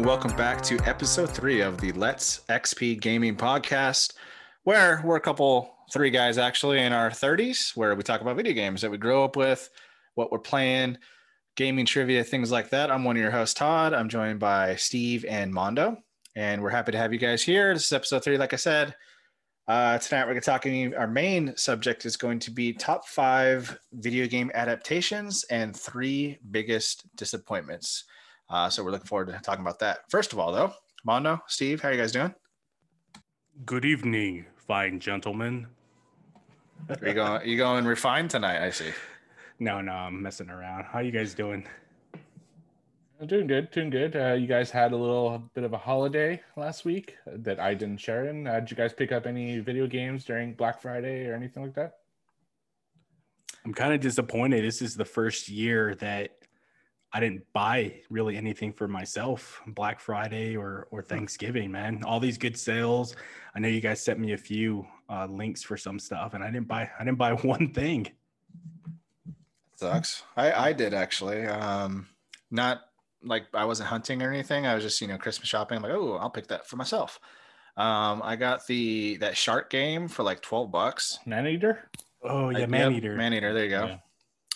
Welcome back to episode three of the Let's XP Gaming Podcast, where we're a couple, three guys actually in our 30s, where we talk about video games that we grew up with, what we're playing, gaming trivia, things like that. I'm one of your hosts, Todd. I'm joined by Steve and Mondo, and we're happy to have you guys here. This is episode three, like I said. Uh, tonight we're gonna be talking. Our main subject is going to be top five video game adaptations and three biggest disappointments. Uh, so we're looking forward to talking about that. First of all, though, Mondo, Steve, how are you guys doing? Good evening, fine gentlemen. Are you going? Are you going refined tonight? I see. No, no, I'm messing around. How you guys doing? I'm doing good, doing good. Uh, you guys had a little bit of a holiday last week that I didn't share in. Uh, did you guys pick up any video games during Black Friday or anything like that? I'm kind of disappointed. This is the first year that I didn't buy really anything for myself Black Friday or or Thanksgiving, man. All these good sales. I know you guys sent me a few uh, links for some stuff, and I didn't buy I didn't buy one thing. Sucks. I I did actually. Um, not like I wasn't hunting or anything. I was just you know Christmas shopping. I'm like, oh, I'll pick that for myself. Um, I got the that shark game for like twelve bucks. Maneater. Oh yeah, Yep, Maneater. Man eater. There you go. Yeah.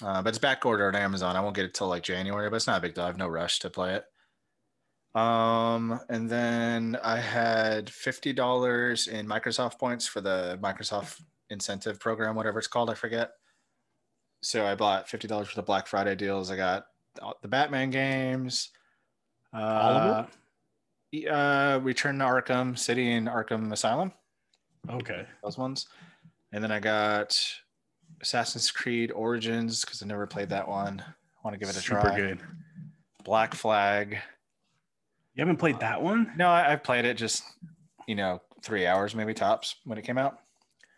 Uh, but it's back ordered on Amazon. I won't get it till like January, but it's not a big deal. I have no rush to play it. Um, and then I had fifty dollars in Microsoft points for the Microsoft incentive program, whatever it's called. I forget. So I bought fifty dollars for the Black Friday deals. I got the Batman games. Uh, All of it? Uh, Return to Arkham City and Arkham Asylum Okay. those ones. And then I got Assassin's Creed Origins because I never played that one. I want to give it a Super try. good. Black Flag. You haven't played that one? No, I, I've played it just, you know, three hours maybe tops when it came out.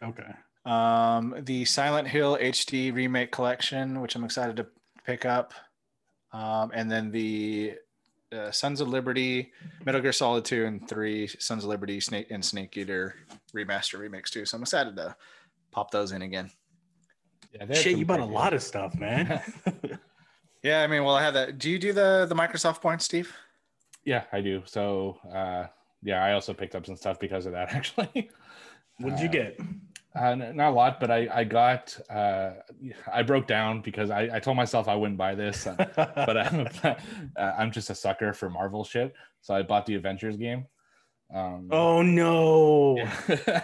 Okay. Um, the Silent Hill HD remake collection, which I'm excited to pick up. Um, and then the uh, Sons of Liberty, Metal Gear Solid 2 and 3, Sons of Liberty, Snake and Snake Eater remaster remakes too. So I'm excited to pop those in again. Yeah, Shit, you bought a pretty lot of stuff, man. Yeah, I mean, well, I have that. Do you do the the Microsoft points, Steve? Yeah, I do. So, uh, yeah, I also picked up some stuff because of that. Actually, what did you Uh, get? Uh, not a lot, but I I got uh, I broke down because I, I told myself I wouldn't buy this, uh, but I'm, uh, I'm just a sucker for Marvel shit. So I bought the Avengers game. Um, oh no. yeah,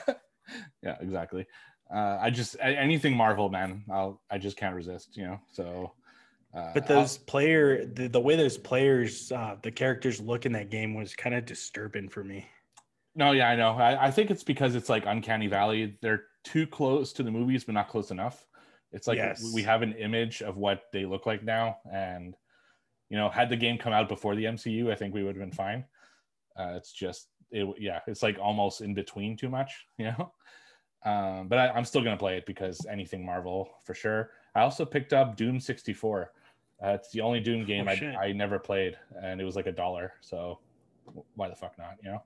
yeah exactly. Uh, I just anything Marvel, man. I'll I just can't resist, you know. So, uh, But I'll- those player, the, the way those players, uh, the characters look in that game was kind of disturbing for me. No, yeah, I know. I, I think it's because it's like Uncanny Valley. They're too close to the movies, but not close enough. It's like Yes. we have an image of what they look like now, and you know, had the game come out before the MCU, I think we would have been fine. Uh, it's just, it, yeah, it's like almost in between too much, you know. Um, but I, I'm still gonna play it because anything Marvel for sure. I also picked up Doom 64. Uh, it's the only Doom game Oh. I, I never played, and it was like a dollar. So why the fuck not, you know?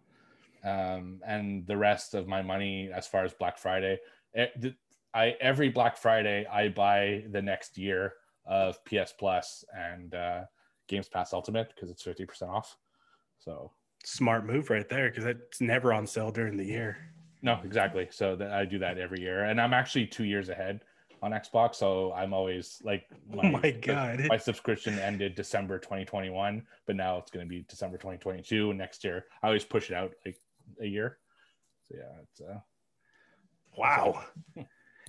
um, and the rest of my money as far as Black Friday. th- I every Black Friday I buy the next year of PS Plus and uh, Games Pass Ultimate because it's fifty percent off. So Smart move right there because it's never on sale during the year. No, exactly. So that I do that every year, and I'm actually two years ahead on Xbox. So I'm always like, Oh my God. my subscription ended December 2021, but now it's going to be December 2022 next year. I always push it out like a year. So yeah, it's uh, Wow.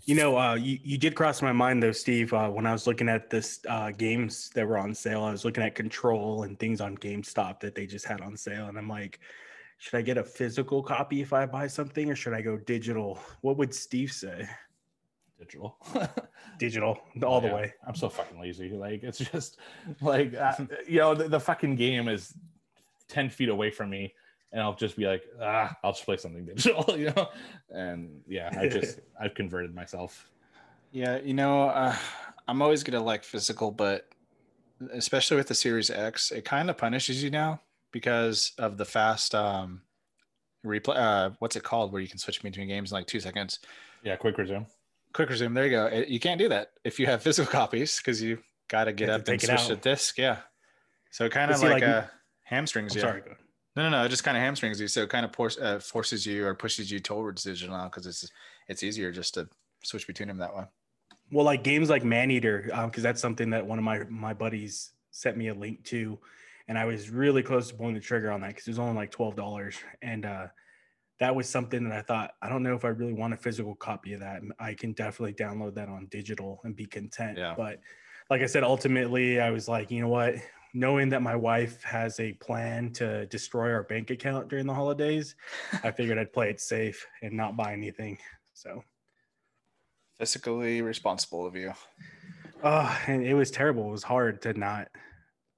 You know, uh, you, you did cross my mind though, Steve. Uh, when I was looking at this uh, games that were on sale, I was looking at Control and things on GameStop that they just had on sale, and I'm like, should I get a physical copy if I buy something, or should I go digital? What would Steve say? digital. Digital, all the Yeah. way. I'm so fucking lazy. Like it's just like uh, you know the, the fucking game is ten feet away from me, and I'll just be like, ah, I'll just play something digital, you know. And yeah, I just I've converted myself. Yeah, you know, uh, I'm always gonna like physical, but especially with the Series X, it kind of punishes you now because of the fast um replay. Uh, what's it called? Where you can switch between games in like two seconds. Yeah, quick resume. Quick resume. There you go. It- you can't do that if you have physical copies because you got to get up and take it switch the disc. Yeah. So kind of like, like- a hamstrings I'm you. sorry. Go. No, no, no. It just kind of hamstrings you. So it kind of force, uh, forces you or pushes you towards digital now because it's it's easier just to switch between them that way. Well, like games like Maneater, um, because that's something that one of my my buddies sent me a link to, and I was really close to pulling the trigger on that because it was only like twelve dollars, and uh, that was something that I thought I don't know if I really want a physical copy of that. I can definitely download that on digital and be content. Yeah. But like I said, ultimately, I was like, you know what? Knowing that my wife has a plan to destroy our bank account during the holidays, I figured I'd play it safe and not buy anything. So. Fiscally responsible of you. Oh, and it was terrible. It was hard to not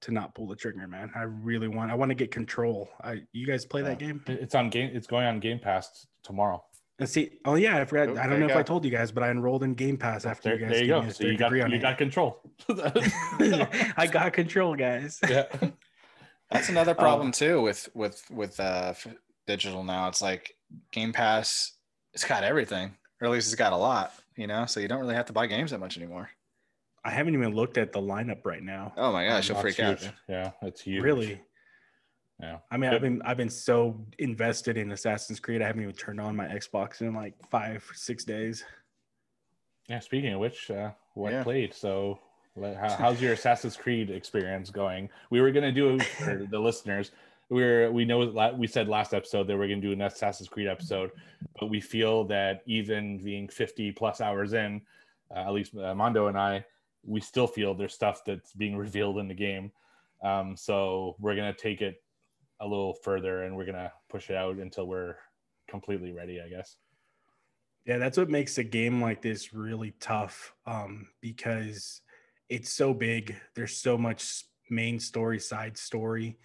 to not pull the trigger, man. I really want I want to get control. I you guys play that game? It's on game. It's going on Game Pass tomorrow. And see, oh yeah, I forgot. Oh, I don't know you if I told you guys, but I enrolled in Game Pass after There, you guys. there you gave go. me a So you third got degree on you got control. I got control, guys. yeah. That's another problem too with with with uh f- digital now. It's like Game Pass. It's got everything, or at least it's got a lot. You know, so you don't really have to buy games that much anymore. I haven't even looked at the lineup right now. Oh my gosh, you'll That's freak out. Yeah, it's huge. Really? Yeah. I mean, Yep. I've been I've been so invested in Assassin's Creed. I haven't even turned on my Xbox in like five six days. Yeah. Speaking of which, uh, what Yeah. played? So, how, how's your Assassin's Creed experience going? We were gonna do for the listeners. We are we know we said last episode that we're gonna do an Assassin's Creed episode, but we feel that even being 50 plus hours in, uh, at least uh, Mondo and I, we still feel there's stuff that's being revealed in the game. Um, so we're gonna take it a little further and we're gonna push it out until we're completely ready, I guess. Yeah, that's what makes a game like this really tough um, because it's so big. There's so much main story, side story.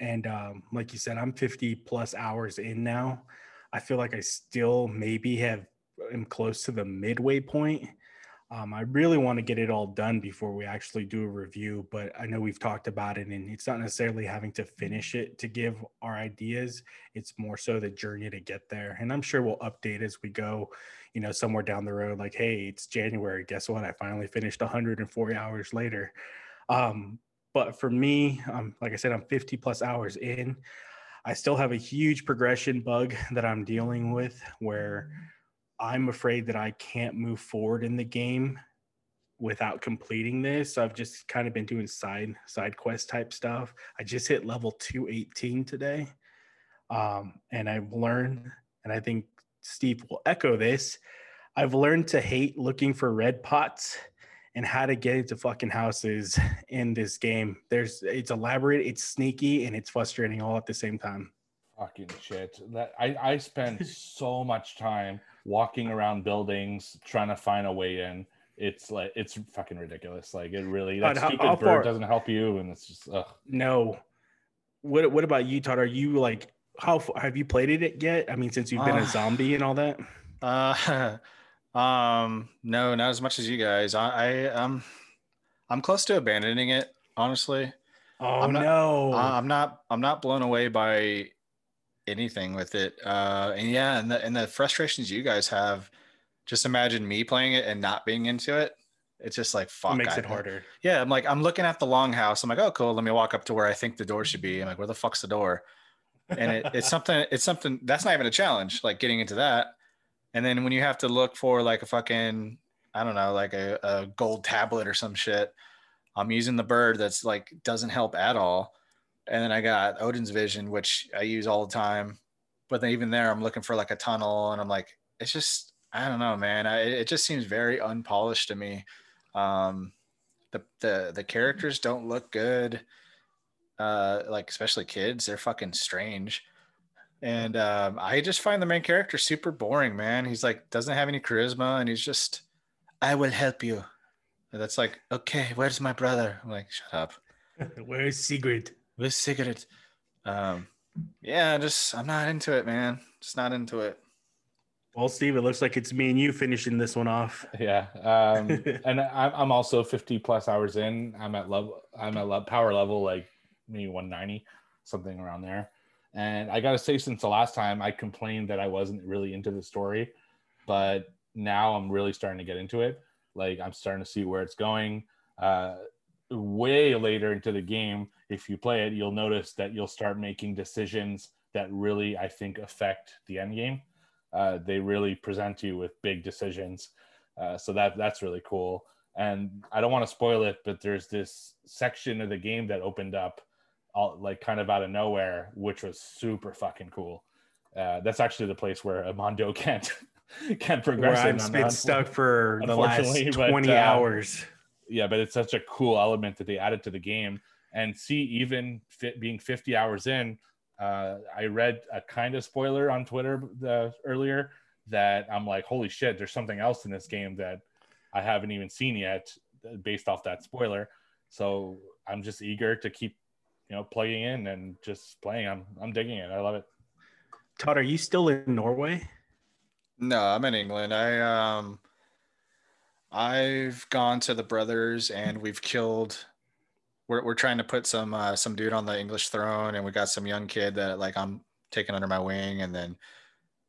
And um, like you said, I'm 50 plus hours in now. I feel like I still maybe have am close to the midway point. Um, I really want to get it all done before we actually do a review, but I know we've talked about it, and it's not necessarily having to finish it to give our ideas. It's more so the journey to get there. And I'm sure we'll update as we go, you know, somewhere down the road, like, hey, it's January. Guess what? I finally finished 140 hours later. Um, but for me, um, like I said, I'm 50 plus hours in. I still have a huge progression bug that I'm dealing with where I'm afraid that I can't move forward in the game without completing this. So I've just kind of been doing side side quest type stuff. I just hit level 218 today. Um, and I've learned, and I think Steve will echo this. I've learned to hate looking for red pots and how to get into fucking houses in this game. There's it's elaborate, it's sneaky, and it's frustrating all at the same time. Fucking shit. That I, I spend so much time walking around buildings trying to find a way in. It's like it's fucking ridiculous. Like it really that how- stupid how bird far- doesn't help you, and it's just ugh. No. What what about you, Todd? Are you like how have you played it yet? I mean, since you've been Uh, a zombie and all that. Uh, um, no, not as much as you guys. I, I um, I'm close to abandoning it. Honestly, Oh I'm not- no! Uh, I'm not. I'm not blown away by anything with it. Uh, and yeah, and the and the frustrations you guys have. Just imagine me playing it and not being into it. It's just like fuck. it makes I- it harder. Yeah, I'm like, I'm looking at the longhouse. I'm like, oh, cool. Let me walk up to where I think the door should be. I'm like, where the fuck's the door? And it, it's something. It's something that's not even a challenge. Like getting into that. And then when you have to look for like a fucking, I don't know, like a, a gold tablet or some shit, I'm using the bird that's like doesn't help at all. And then I got Odin's Vision, which I use all the time. But then even there, I'm looking for like a tunnel, and I'm like, it's just, I don't know, man. I, it just seems very unpolished to me. Um, the the the characters don't look good. Uh, like especially kids, they're fucking strange. And um, I just find the main character super boring, man. He's like doesn't have any charisma, and he's just, I will help you. And that's like, okay, where's my brother? I'm like, shut up. Where's Sigurd? Where's Sigurd? Um, yeah, just I'm not into it, man. Just not into it. Well, Steve, it looks like it's me and you finishing this one off. Yeah. Um, and I'm I'm also 50 plus hours in. I'm at level. I'm at le- power level like maybe 190, something around there. And I gotta say, since the last time, I complained that I wasn't really into the story, but now I'm really starting to get into it. Like I'm starting to see where it's going. Uh, way later into the game, if you play it, you'll notice that you'll start making decisions that really, I think, affect the end game. Uh, they really present you with big decisions, uh, so that that's really cool. And I don't want to spoil it, but there's this section of the game that opened up, all, like kind of out of nowhere, which was super fucking cool. Uh, that's actually the place where Amondo can't can't progress. Where I've been stuck for the last Unfortunately, but, 20 uh, hours. Yeah but it's such a cool element that they added to the game. And see even fit, being 50 hours in uh, i read a kind of spoiler on twitter the, earlier that i'm like holy shit there's something else in this game that i haven't even seen yet uh, based off that spoiler. So i'm just eager to keep you know plugging in and just playing. I'm i'm digging it. I love it. Todd, are you still in Norway? No, I'm in England. I um I've gone to the brothers and we've killed we're we're trying to put some uh some dude on the English throne and we got some young kid that like I'm taking under my wing and then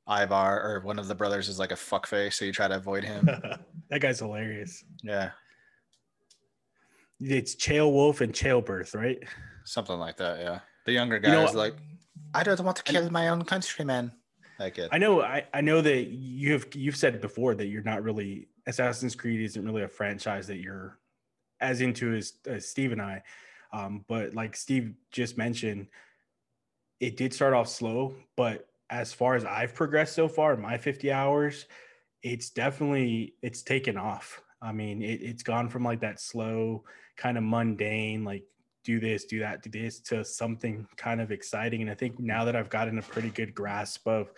Ivar or one of the brothers is like a fuckface, so you try to avoid him. that guy's hilarious. yeah. It's Ceolwulf and Ceolbert, right? Something like that, yeah. The younger guy You know is like, I don't want to kill my own countrymen. Like it. I know I, I know that you have you've said before that you're not really Assassin's Creed isn't really a franchise that you're as into as, as Steve and I. Um, but like Steve just mentioned, it did start off slow, but as far as I've progressed so far in my 50 hours, it's definitely it's taken off. I mean, it, it's gone from like that slow, kind of mundane, like do this, do that, do this to something kind of exciting. And I think now that I've gotten a pretty good grasp of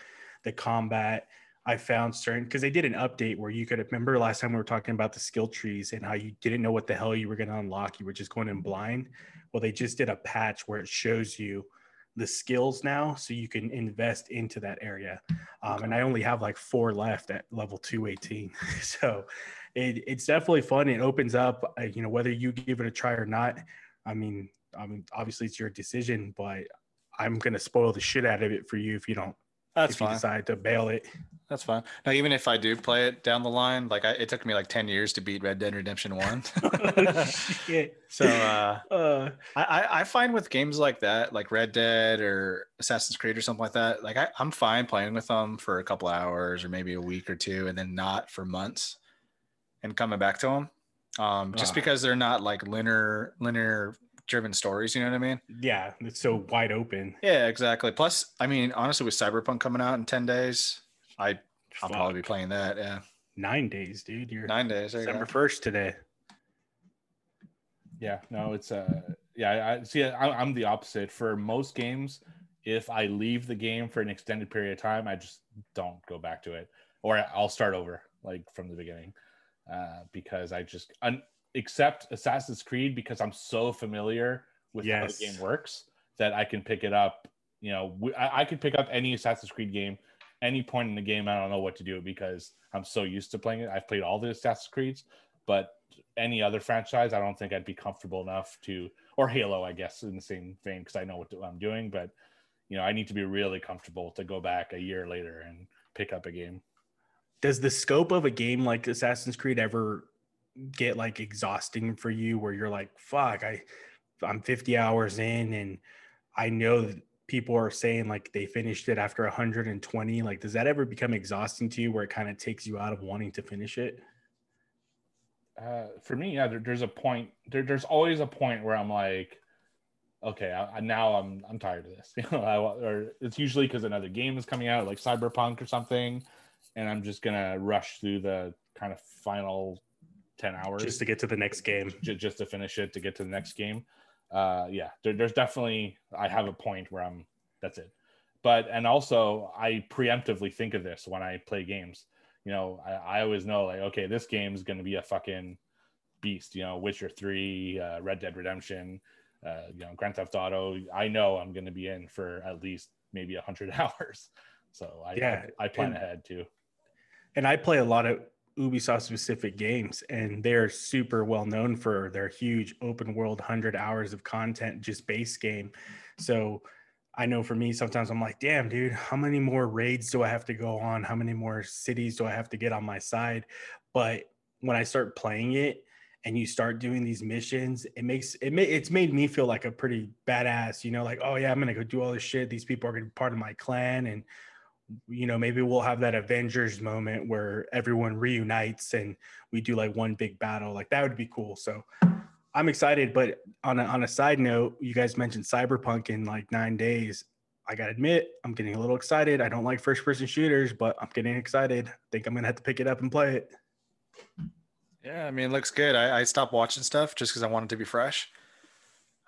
the combat, I found certain because they did an update where you could remember last time we were talking about the skill trees and how you didn't know what the hell you were going to unlock. You were just going in blind. Well, they just did a patch where it shows you the skills now so you can invest into that area. Um, and I only have like four left at level 218. so it, it's definitely fun. It opens up, uh, you know, whether you give it a try or not. I mean, I mean, obviously it's your decision, but I'm gonna spoil the shit out of it for you if you don't. That's if you fine. decide to bail it. That's fine. Now, even if I do play it down the line, like I, it took me like 10 years to beat Red Dead Redemption 1. So uh, Uh, I, I- find with games like that, like Red Dead or Assassin's Creed or something like that, like I, I'm fine playing with them for a couple hours or maybe a week or two and then not for months and coming back to them. Um, just Ah. because they're not like linear, linear driven stories, you know what I mean? yeah, it's so wide open. Yeah, exactly. Plus, I mean, honestly, with Cyberpunk coming out in 10 days, I, I'll probably be playing that. Yeah. nine days, dude. You're Nine days. There December first today. Yeah, no, it's uh, yeah. I see. I, I'm the opposite. For most games, if I leave the game for an extended period of time, I just don't go back to it, or I'll start over like from the beginning, uh, because I just un- except Assassin's Creed because I'm so familiar with how the game works that I can pick it up. You know, I could pick up any Assassin's Creed game, any point in the game. I don't know what to do because I'm so used to playing it. I've played all the Assassin's Creeds, but any other franchise, I don't think I'd be comfortable enough to, or Halo, I guess, in the same vein, because I know what I'm doing. But you know, I need to be really comfortable to go back a year later and pick up a game. Does the scope of a game like Assassin's Creed ever get like exhausting for you where you're like, fuck, I I'm 50 hours in and I know that people are saying like they finished it after 120. Like, does that ever become exhausting to you where it kind of takes you out of wanting to finish it? Uh, for me, yeah, there, there's a point. There, there's always a point where I'm like, okay, I, I, now I'm I'm tired of this. You know, I, or it's usually because another game is coming out, like Cyberpunk or something, and I'm just gonna rush through the kind of final ten hours Just to get to the next game. ju- just to finish it to get to the next game. Uh, yeah, there, there's definitely I have a point where I'm that's it. But and also I preemptively think of this when I play games. You know, I, I always know like okay, this game is going to be a fucking beast. You know, Witcher Three, uh, Red Dead Redemption, uh, you know, Grand Theft Auto. I know I'm going to be in for at least maybe a hundred hours. So I Yeah, I, I plan and- ahead too. and I play a lot of Ubisoft specific games, and they're super well known for their huge open world, 100 hours of content, just base game. So I know for me, sometimes I'm like, damn, dude, how many more raids do I have to go on? How many more cities do I have to get on my side? But when I start playing it, and you start doing these missions, it makes it ma- it's made me feel like a pretty badass, you know, like oh yeah, I'm gonna go do all this shit. These people are gonna be part of my clan, and you know maybe we'll have that Avengers moment where everyone reunites and we do like one big battle. Like that would be cool. So I'm excited. But on a, on a side note, you guys mentioned Cyberpunk in like nine days. I gotta admit, I'm getting a little excited. I don't like first person shooters, but I'm getting excited. I think I'm gonna have to pick it up and play it. Yeah, I mean, it looks good. I, I stopped watching stuff just because I wanted to be fresh.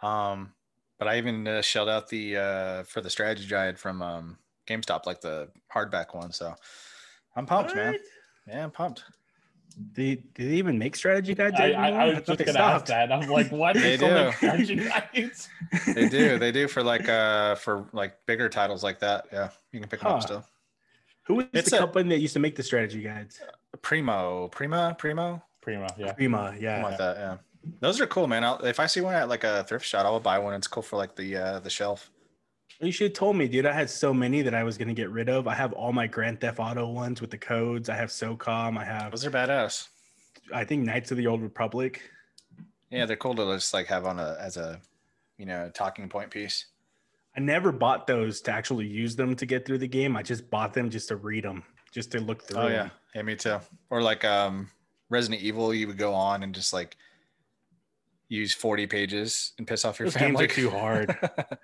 Um, but I even uh, shelled out the uh for the strategy guide from um GameStop, like the hardback one. So I'm pumped, man. Yeah, I'm pumped. Did, did they even make strategy guides? I, I, anymore? I was thought just gonna ask stopped. that. I'm like, what? They They still make do. strategy guides? They do, they do for like uh for like bigger titles like that. Yeah, you can pick them Huh. up still. Who is It's the a- company that used to make the strategy guides? Primo, Prima, Primo, Prima, yeah. Prima, yeah. something like that. Yeah, those are cool, man. I'll, if I see one at like a thrift shop, I'll buy one. It's cool for like the uh the shelf. You should have told me, dude. I had so many that I was gonna get rid of. I have all my Grand Theft Auto ones with the codes. I have SOCOM. I have, Those are badass. I think Knights of the Old Republic. Yeah, they're cool to just like have on a as a you know talking point piece. I never bought those to actually use them to get through the game. I just bought them just to read them, just to look through. Oh yeah, them. yeah, me too. Or like um Resident Evil, you would go on and just like use 40 pages and piss off your Those games family. are too hard.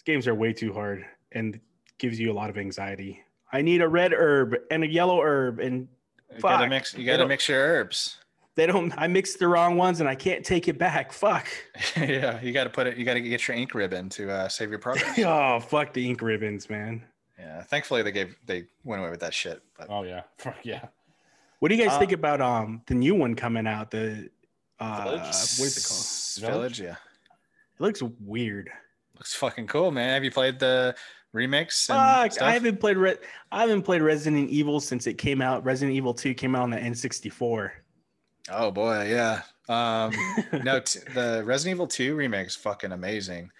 These games are way too hard and gives you a lot of anxiety. I need a red herb and a yellow herb, and you gotta Fuck. mix. You gotta mix your herbs. they don't. I mixed the wrong ones, and I can't take it back. Fuck. yeah, you gotta put it. You gotta get your ink ribbon to uh, save your progress. oh, fuck the ink ribbons, man. yeah, thankfully they gave they went away with that shit. But Oh yeah. Fuck yeah. What do you guys Uh, think about um the new one coming out? The uh, Village? what is it called? Village? Village? yeah, It looks weird. Looks fucking cool, man. Have you played the remix? and Fuck, stuff? I haven't played Re- I haven't played Resident Evil since it came out. Resident Evil 2 came out on the N64. Oh boy, yeah. Um, no, t- the Resident Evil 2 remake is fucking amazing.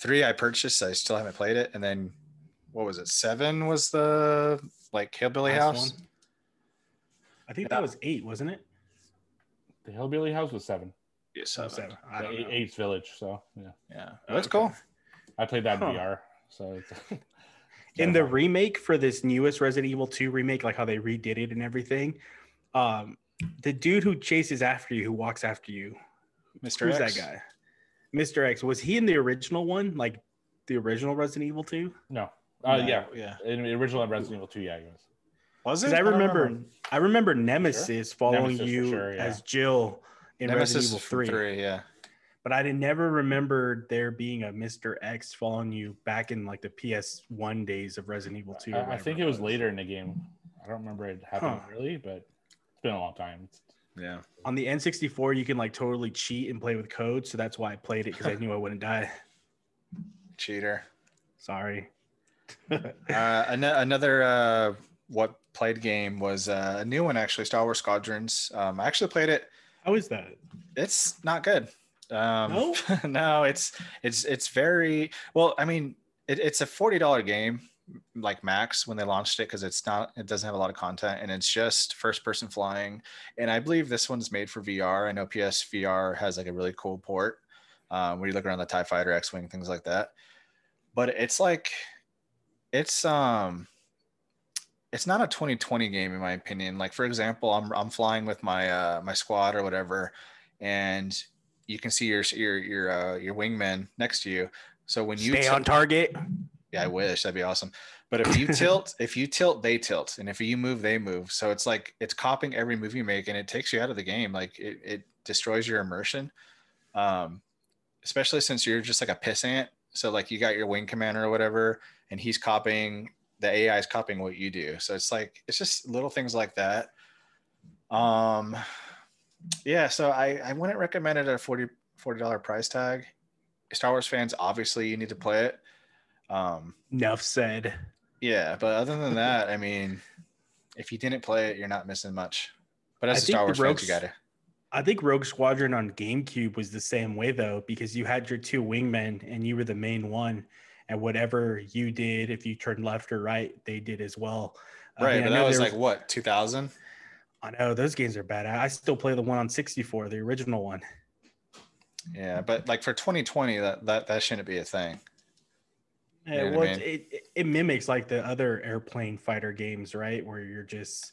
Three I purchased, I still haven't played it. And then what was it? Seven was the like Hillbilly Last House. one. I think Yeah. that was eight, wasn't it? The Hillbilly House was seven. Yeah, Oh, seven. seven. I don't eight, know. Eight's Village. So yeah, Yeah, Oh, that's okay. cool. I played that in Huh. VR. So it's In the remake for this newest Resident Evil 2 remake, like how they redid it and everything, um, the dude who chases after you, who walks after you, Mr. who's X. that guy? Mr. X. Was he in the original one? Like the original Resident Evil 2? no. Uh, No, yeah. yeah. In the original Resident Evil 2, yeah, he was. Was it? I remember, I remember Nemesis following Nemesis you sure, yeah. as Jill in Nemesis Resident Evil 3. three. Yeah. But I didn't never remembered there being a Mr. X following you back in like the PS1 days of Resident Evil 2. I, I whatever think it was later in the game. I don't remember it happening Huh. really, but it's been a long time. Yeah. On the N64, you can like totally cheat and play with code. So that's why I played it because I knew I wouldn't die. Cheater. Sorry. Uh, an- another uh, what played game was uh, a new one actually, Star Wars Squadrons. Um, I actually played it. How is that? It's not good. Um, No? no, it's it's it's very well. I mean, it, it's a forty dollar game, like max when they launched it, because it's not. It doesn't have a lot of content, and it's just first person flying. And I believe this one's made for VR. I know PSVR has like a really cool port um, where you look around the Tie Fighter, X Wing, things like that. But it's like, it's um, it's not a 2020 game in my opinion. Like for example, I'm I'm flying with my uh my squad or whatever, and you can see your your your uh, your wingman next to you. So when you Stay tilt- on target. yeah, I wish that'd be awesome. But if you tilt, if you tilt, they tilt, and if you move, they move. So it's like it's copying every move you make, and it takes you out of the game. Like it, it destroys your immersion. Um, especially since you're just like a pissant. So like you got your wing commander or whatever, and he's copying the AI is copying what you do. So it's like it's just little things like that. Um, yeah. So I I wouldn't recommend it at a 40 dollar price tag. Star Wars fans, obviously, you need to play it. Um, Enough said. yeah, but other than that, I mean, if you didn't play it, you're not missing much. But as a Star Wars fan, you got to. I think Rogue Squadron on GameCube was the same way though, because you had your two wingmen and you were the main one, and whatever you did, if you turned left or right, they did as well. Uh, I Right, mean, I but know that was there like what 2000. I know those games are bad. I I still play the one on 64, the original one. Yeah, but like for 2020, that that that shouldn't be a thing. Yeah, know what I well, it, it, it mimics like the other airplane fighter games, right? Where you're just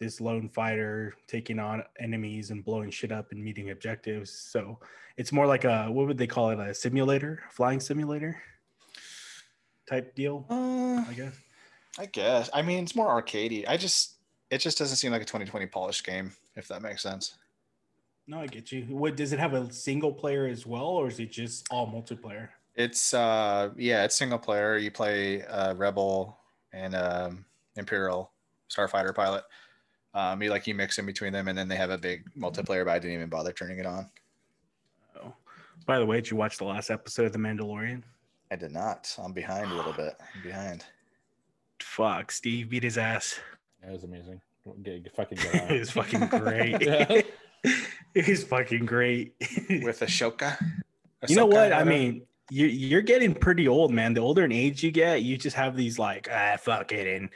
this lone fighter taking on enemies and blowing shit up and meeting objectives. So it's more like a what would they call it? A simulator, flying simulator type deal, Uh, I guess. I guess. I mean, it's more arcadey. I just it just doesn't seem like a 2020 polished game, if that makes sense. No, I get you. What does it have a single player as well, or is it just all multiplayer? It's uh yeah, it's single player. You play uh Rebel and um Imperial Starfighter pilot. Um you like you mix in between them and then they have a big multiplayer, but I didn't even bother turning it on. Oh, by the way, did you watch the last episode of The Mandalorian? I did not. I'm behind a little bit. I'm behind. Fuck, Steve beat his ass. That was amazing. Get, get fucking get on. it was fucking great. Yeah. it was fucking great. With Ahsoka. you know what? I whatever. mean, you you're getting pretty old, man. The older in age you get, you just have these like, ah, fuck it, and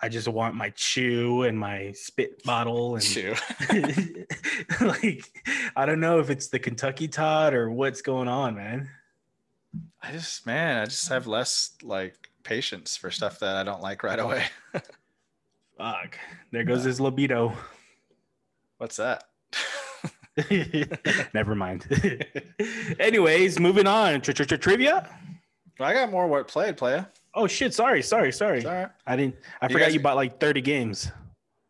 I just want my chew and my spit bottle and chew. like, I don't know if it's the Kentucky Todd or what's going on, man. I just man, I just have less like patience for stuff that I don't like right away. Fuck, there goes his libido. What's that? Never mind. Anyways, moving on. Tri- tri- tri- Trivia. I got more what played, player. Oh shit! Sorry, sorry, sorry. I didn't. I You forgot guys- you bought like thirty games.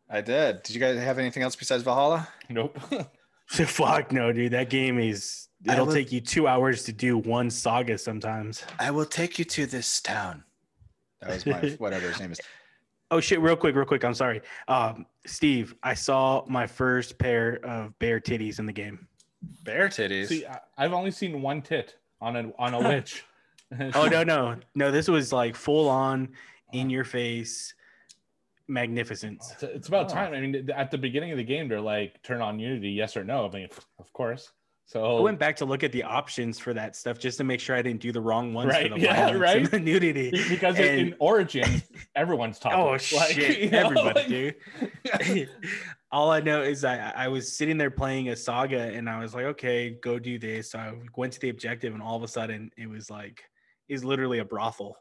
I did. Did you guys have anything else besides Valhalla? Nope. Fuck no, dude. That game is. I It'll will- take you two hours to do one saga sometimes. I will take you to this town. That was my whatever his name is. Oh shit! Real quick, real quick. I'm sorry, um, Steve. I saw my first pair of bare titties in the game. Bear titties. See, I, I've only seen one tit on a on a witch. Oh no, no, no! This was like full on, in your face, magnificence. It's, it's about Oh. time. I mean, at the beginning of the game, they're like, "Turn on Unity, yes or no." I mean, of course. I went back to look at the options for that stuff just to make sure I didn't do the wrong ones Right, for the yeah, and right. the nudity. Because in- in Origin, everyone's talking. Oh Like, shit! Everybody, like- dude. All I know is I I was sitting there playing a saga, and I was like, okay, go do this. So I went to the objective, and all of a sudden, it was like, it's literally a brothel,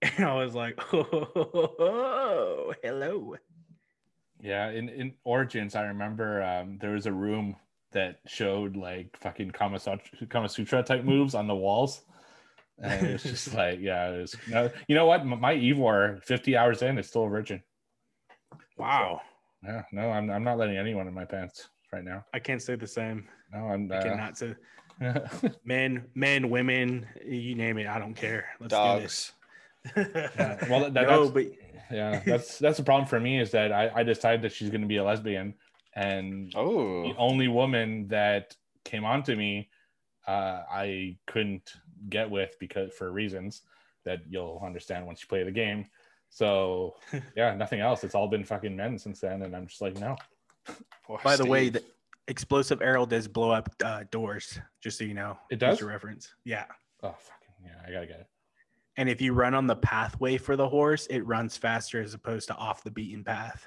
and I was like, oh, hello. Yeah, in, in Origins, I remember um, there was a room that showed like fucking Kama Sutra, Kama Sutra type moves on the walls. And it was just like, yeah, it was. No, you know what? My Eivor, 50 hours in, is still a virgin. Wow, Yeah, no, I'm, I'm not letting anyone in my pants right now. I can't say the same. No, I'm I uh, cannot say men, men, women, you name it. I don't care. Let's Dogs. do this. Yeah, well, that- no, that's- but yeah, that's that's the problem for me is that I, I decided that she's going to be a lesbian, and oh. the only woman that came onto me uh, I couldn't get with because for reasons that you'll understand once you play the game. So yeah, nothing else. It's all been fucking men since then, and I'm just like, no. poor By the way, Steve. the explosive arrow does blow up uh, doors, just so you know. It Just does? a reference. Yeah. Oh fucking yeah, I gotta get it. And if you run on the pathway for the horse, it runs faster as opposed to off the beaten path.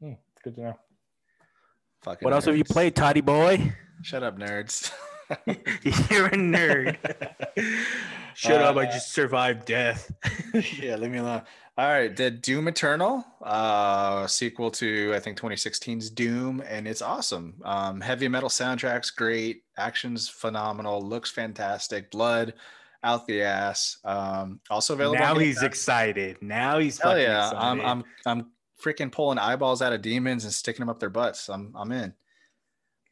Hmm, good to know. Fucking What else have you played, Toddy boy? Shut up, nerds. You're a nerd. Shut up! I Uh, just survived death. yeah, leave me alone. All right, did Doom Eternal, uh, sequel to I think 2016's Doom, and it's awesome. Um, heavy metal soundtracks, great, actions phenomenal, looks fantastic, blood out the ass. Um, also available. now he's excited. Now he's Hell fucking yeah! excited. I'm I'm I'm freaking pulling eyeballs out of demons and sticking them up their butts. I'm I'm in.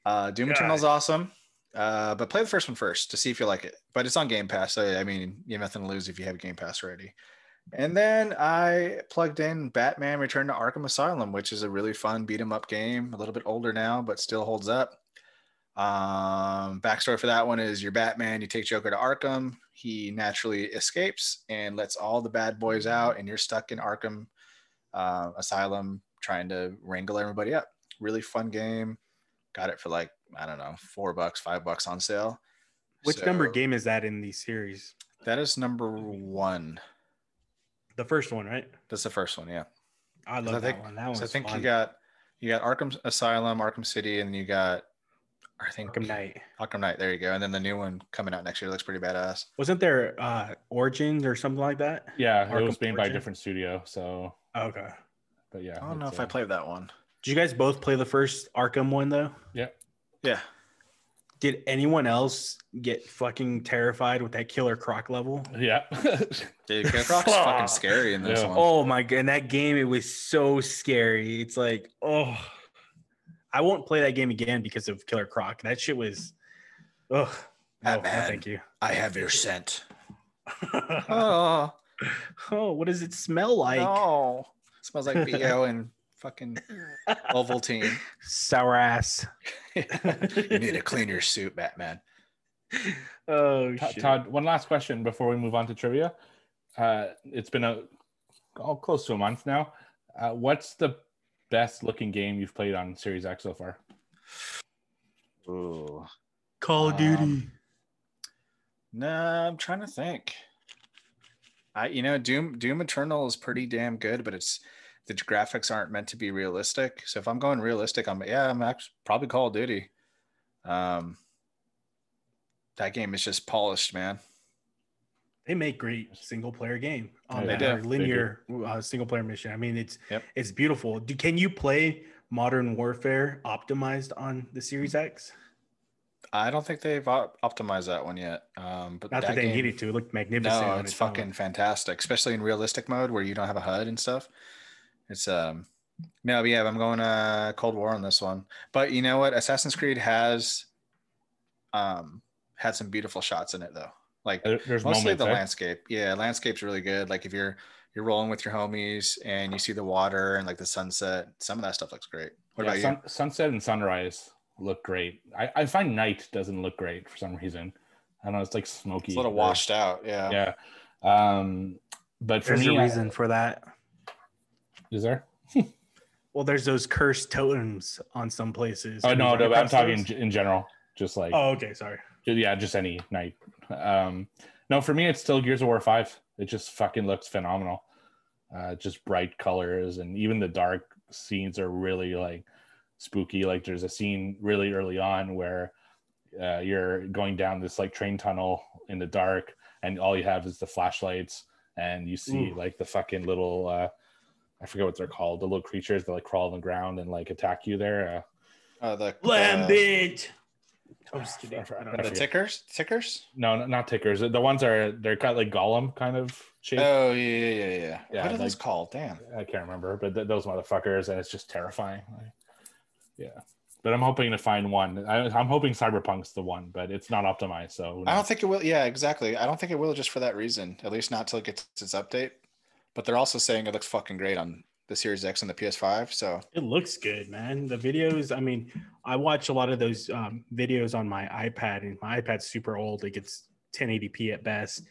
Uh, Doom God. Eternal's awesome. Uh, but play the first one first to see if you like it. But it's on Game Pass, so I mean, you have nothing to lose if you have Game Pass already. And then I plugged in Batman Return to Arkham Asylum, which is a really fun beat 'em up game. A little bit older now, but still holds up. Um, backstory for that one is you're Batman, you take Joker to Arkham. He naturally escapes and lets all the bad boys out, and you're stuck in Arkham uh, Asylum trying to wrangle everybody up. Really fun game. Got it for like, I don't know, four bucks, five bucks on sale. Which So, number game is that in the series? That is number one. The first one, right? That's the first one, yeah. I 'Cause love I think, that one. That 'cause I think fun. you got You got Arkham Asylum, Arkham City, and you got I think Arkham Knight. Arkham Knight. There you go. And then the new one coming out next year looks pretty badass. Wasn't there uh Origins or something like that? Yeah, Arkham it was made by a different studio. So, Okay. but yeah. I don't know it's, if I uh, played that one. Did you guys both play the first Arkham one though? Yeah. Yeah. Did anyone else get fucking terrified with that killer croc level? Yeah. Dude, Killer Croc's fucking scary in this Yeah. one. Oh my god, in that game it was so scary. It's like, oh I won't play that game again because of Killer Croc. That shit was oh no, no, thank you. I have your scent. Oh, oh, what does it smell like? no. smells like BO and fucking Ovaltine. Sour ass. you need to clean your suit, Batman. Oh Todd, shit. Todd, one last question before we move on to trivia. Uh, it's been a oh, close to a month now. Uh, what's the best looking game you've played on Series X so far? Ooh. Call of Um, Duty. No, I'm trying to think. I you know Doom Doom Eternal is pretty damn good, but it's the graphics aren't meant to be realistic. So if I'm going realistic, I'm yeah, I'm actually probably Call of Duty. Um, that game is just polished, man. they make great single player game on that or They do. linear uh, single player mission. I mean, it's Yep. it's beautiful. Do, can you play Modern Warfare optimized on the Series X? I don't think they've op- optimized that one yet. Um, but Not that, they game- needed to. It looked magnificent. No, it's its fucking fantastic, especially in realistic mode where you don't have a HUD and stuff. It's um no, but yeah, I'm going uh Cold War on this one. But you know what? Assassin's Creed has um had some beautiful shots in it though. Like There's mostly moments. the eh? landscape. Yeah, landscape's really good. Like if you're you're rolling with your homies and you see the water and like the sunset, some of that stuff looks great. What Yeah, about sun, sunset and sunrise look great. I, I find night doesn't look great for some reason. I don't know. It's like smoky. It's a little or- washed out. Yeah. Yeah. Um, but for There's me, a I- reason for that. is there? Well, there's those cursed totems on some places. Oh Have no, no. I'm talking in, in general. Just like Oh, okay. Sorry. yeah, just any night. Um, no, for me, it's still Gears of War Five. It just fucking looks phenomenal. Uh, just bright colors, and even the dark scenes are really like spooky. Like there's a scene really early on where uh, you're going down this like train tunnel in the dark, and all you have is the flashlights, and you see Ooh. like the fucking little uh, I forget what they're called, the little creatures that like crawl on the ground and like attack you there. Uh, Uh, the Lambent. I'm just kidding. I I forgot- don't uh, know. the tickers, tickers. no, no, not tickers. The ones are they're kind of like golem kind of shape. Oh yeah, yeah, yeah, yeah. Yeah, what are those called? Damn. I can't remember, but th- those motherfuckers, and it's just terrifying. Like, yeah, but I'm hoping to find one. I, I'm hoping Cyberpunk's the one, but it's not optimized. So I don't think it will. Yeah, exactly. I don't think it will just for that reason. At least not till it gets its update. But they're also saying it looks fucking great on the Series X and the PS5. So It looks good, man. The videos, I mean, I watch a lot of those um, videos on my iPad, and my iPad's super old. It gets 1080p at best.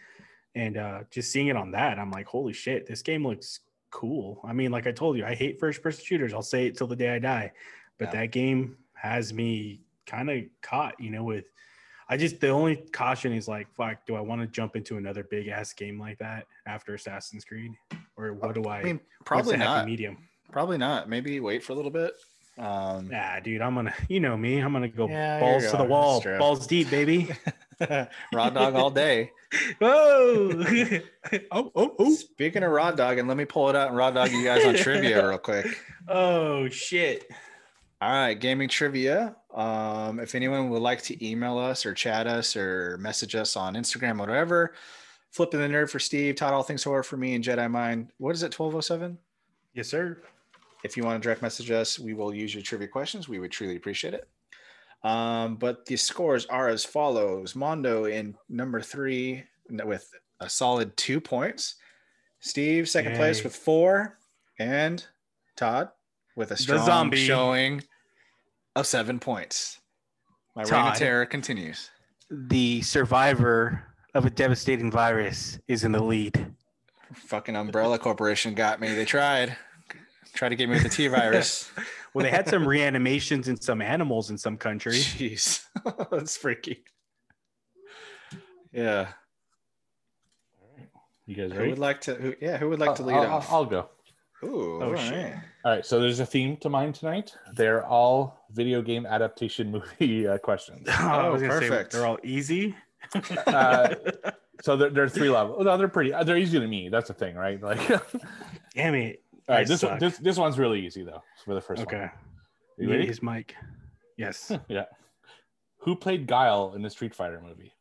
And uh, just seeing it on that, I'm like, holy shit, this game looks cool. I mean, like I told you, I hate first person shooters. I'll say it till the day I die. But Yeah. that game has me kind of caught, you know, with. I just the only caution is like, fuck, do I want to jump into another big ass game like that after Assassin's Creed, or what do I? I mean, probably not. Medium. Probably not. Maybe wait for a little bit. Um, Nah, dude, I'm gonna, you know me, I'm gonna go Yeah, balls to the wall, balls deep, baby. raw dog all day. Whoa! oh, oh, oh, Speaking of raw dog, and let me pull it out and raw dog you guys on trivia real quick. oh, shit. All right, gaming trivia. Um, if anyone would like to email us or chat us or message us on Instagram, whatever, flipping the nerd for Steve, Todd, all things horror for me, and Jedi Mind. What is it, 1207? Yes, sir. If you want to direct message us, we will use your trivia questions. We would truly appreciate it. Um, but the scores are as follows Mondo in number three with a solid two points, Steve, second place with four, and Todd with a strong zombie. showing of seven points. My reign of terror continues. The survivor of a devastating virus is in the lead. Fucking Umbrella Corporation got me. They tried. Tried to get me with the T virus. Well, they had some reanimations in some animals in some countries. Jeez, that's freaky. Yeah, All right. You guys ready? who would like to? Who, yeah, who would like to lead I'll, off? I'll, I'll go. Ooh, Oh, all shit. right. All right, so there's a theme to mine tonight. They're all video game adaptation movie uh, questions. I Oh, was gonna say, perfect. they're all easy. Uh, so there, there are three levels. No, they're pretty. uh, They're easy to me. That's the thing, right? Like, all Damn it. right, I this one, suck. this this one's really easy though for the first Okay. one. You ready? His mic. Yes. Yeah. Who played Guile in the Street Fighter movie?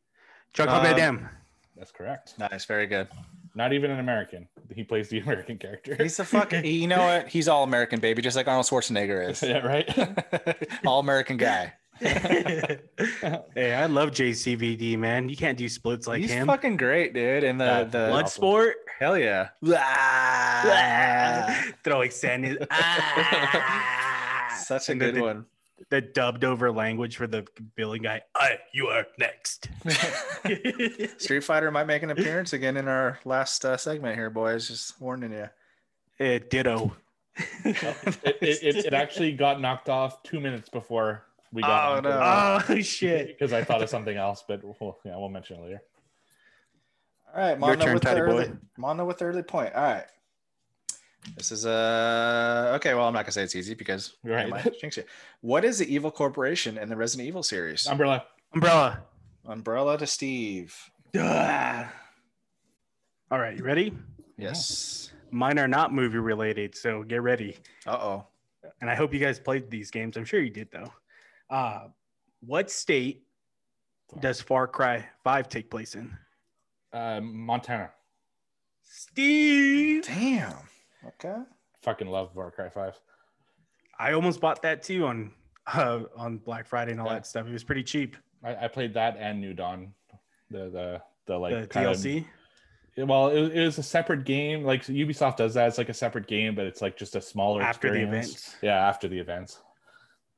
Chuck Uh, Van Damme. That's correct. Nice, very good. Not even an American. He plays the American character. He's a fucking. you know what? He's all American, baby, just like Arnold Schwarzenegger is. yeah, right. all American guy. hey, I love JCVD, man. You can't do splits like He's him. He's fucking great, dude. And the Yeah, the awesome. Bloodsport. hell yeah. Throwing sand. Ah. Such a good the, one. The dubbed over language for the billing guy. I, you are next. Street Fighter might make an appearance again in our last uh, segment here, boys. Just warning you. Eh, ditto. it, it, it, it actually got knocked off two minutes before we got Oh, no. Oh shit. because I thought of something else, but we'll, yeah, we'll mention it later. All right, Your Mondo turn, with early, boy. Mondo with early point. All right. This is uh okay. Well, I'm not gonna say it's easy because I Right. jinx it. What is the evil corporation in the Resident Evil series? Umbrella. Umbrella. Umbrella to Steve. Duh. All right, you ready? Yes. Mine are not movie related, so get ready. Uh oh. And I hope you guys played these games. I'm sure you did though. Uh, what state does Far Cry 5 take place in? Uh, Montana. Steve. Damn. Okay. Fucking love Far Cry 5. I almost bought that too on uh, on Black Friday and all Yeah. that stuff. It was pretty cheap. I, I played that and New Dawn. The the the like the kind of- well, it, it was a separate game. Like Ubisoft does that. It's like a separate game, but it's like just a smaller After the events. Yeah, after the events.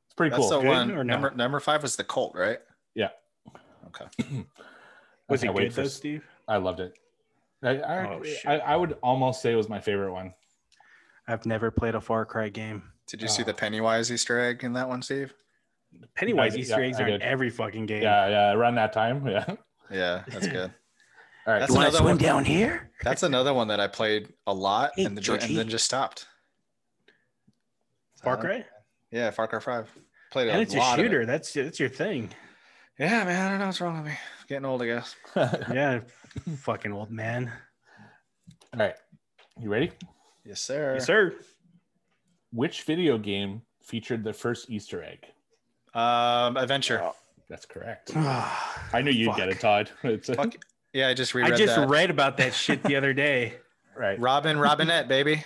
It's pretty That's cool. the Good one. or no? Number number five was the cult, right? Yeah. Okay. Was I it good though, Steve? I loved it. I I, Oh. I I would almost say it was my favorite one. I've never played a Far Cry game. Did you see Oh. the Pennywise Easter egg in that one, Steve? Pennywise I- Easter yeah, eggs I are in every fucking game. Yeah, yeah, around that time. Yeah. Yeah, that's good. All right. That's You want to another swim one. down here? That's another one that I played a lot Hey, and, then, and then just stopped. Far Uh, Cry? Yeah, Far Cry Five. Played a And it's a lot of it. shooter. That's that's your thing. Yeah, man. I don't know what's wrong with me. Getting old, I guess. Yeah, fucking old man. All right. You ready? Yes, sir. Yes, sir. Which video game featured the first Easter egg? Um, Adventure. That's correct. I I knew you'd get it, Todd. It's Fuck. Yeah, I just reread just that. read about that shit the other day. right. Robin, Robinett, baby.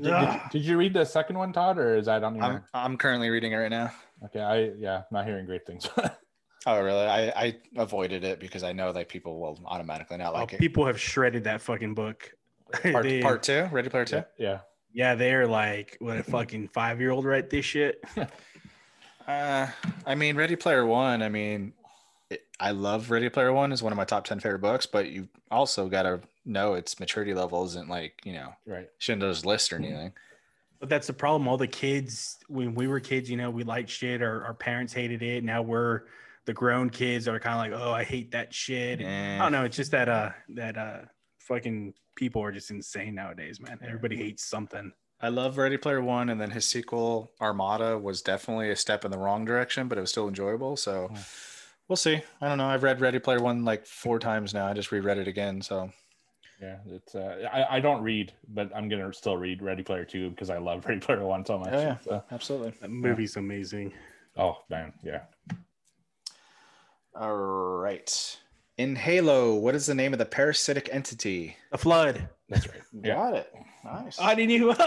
Did, did, did you read the second one, Todd, or is that on your? I'm I'm currently reading it right now. Okay, I yeah, not hearing great things. Oh, really? I I avoided it because I know that people will automatically not Oh, like it. people have shredded that fucking book. Part They- part two, Ready Player Two. yeah, Yeah, they're like, what a fucking five year old write this shit. Uh, I mean, Ready Player One. I mean, it, I love Ready Player One. is one of my top ten favorite books. But you also got to know its maturity level isn't like you know right. Schindler's List or anything. But that's the problem. All the kids, when we were kids, you know, we liked shit. Our, our parents hated it. Now we're the grown kids that are kind of like, oh, I hate that shit. And I Eh. don't know. It's just that uh that uh fucking people are just insane nowadays, man. Everybody hates something. I love Ready Player One, and then his sequel Armada was definitely a step in the wrong direction, but it was still enjoyable. So Hmm. we'll see. I don't know. I've read Ready Player One like four times now. I just reread it again. So Yeah, it's. Uh, I I don't read, but I'm gonna still read Ready Player Two because I love Ready Player One so much. Oh, yeah. So- absolutely. That movie's amazing. oh man, yeah. All right. In Halo, what is the name of the parasitic entity? The flood. That's right. Yeah, Got it. Nice. I didn't even.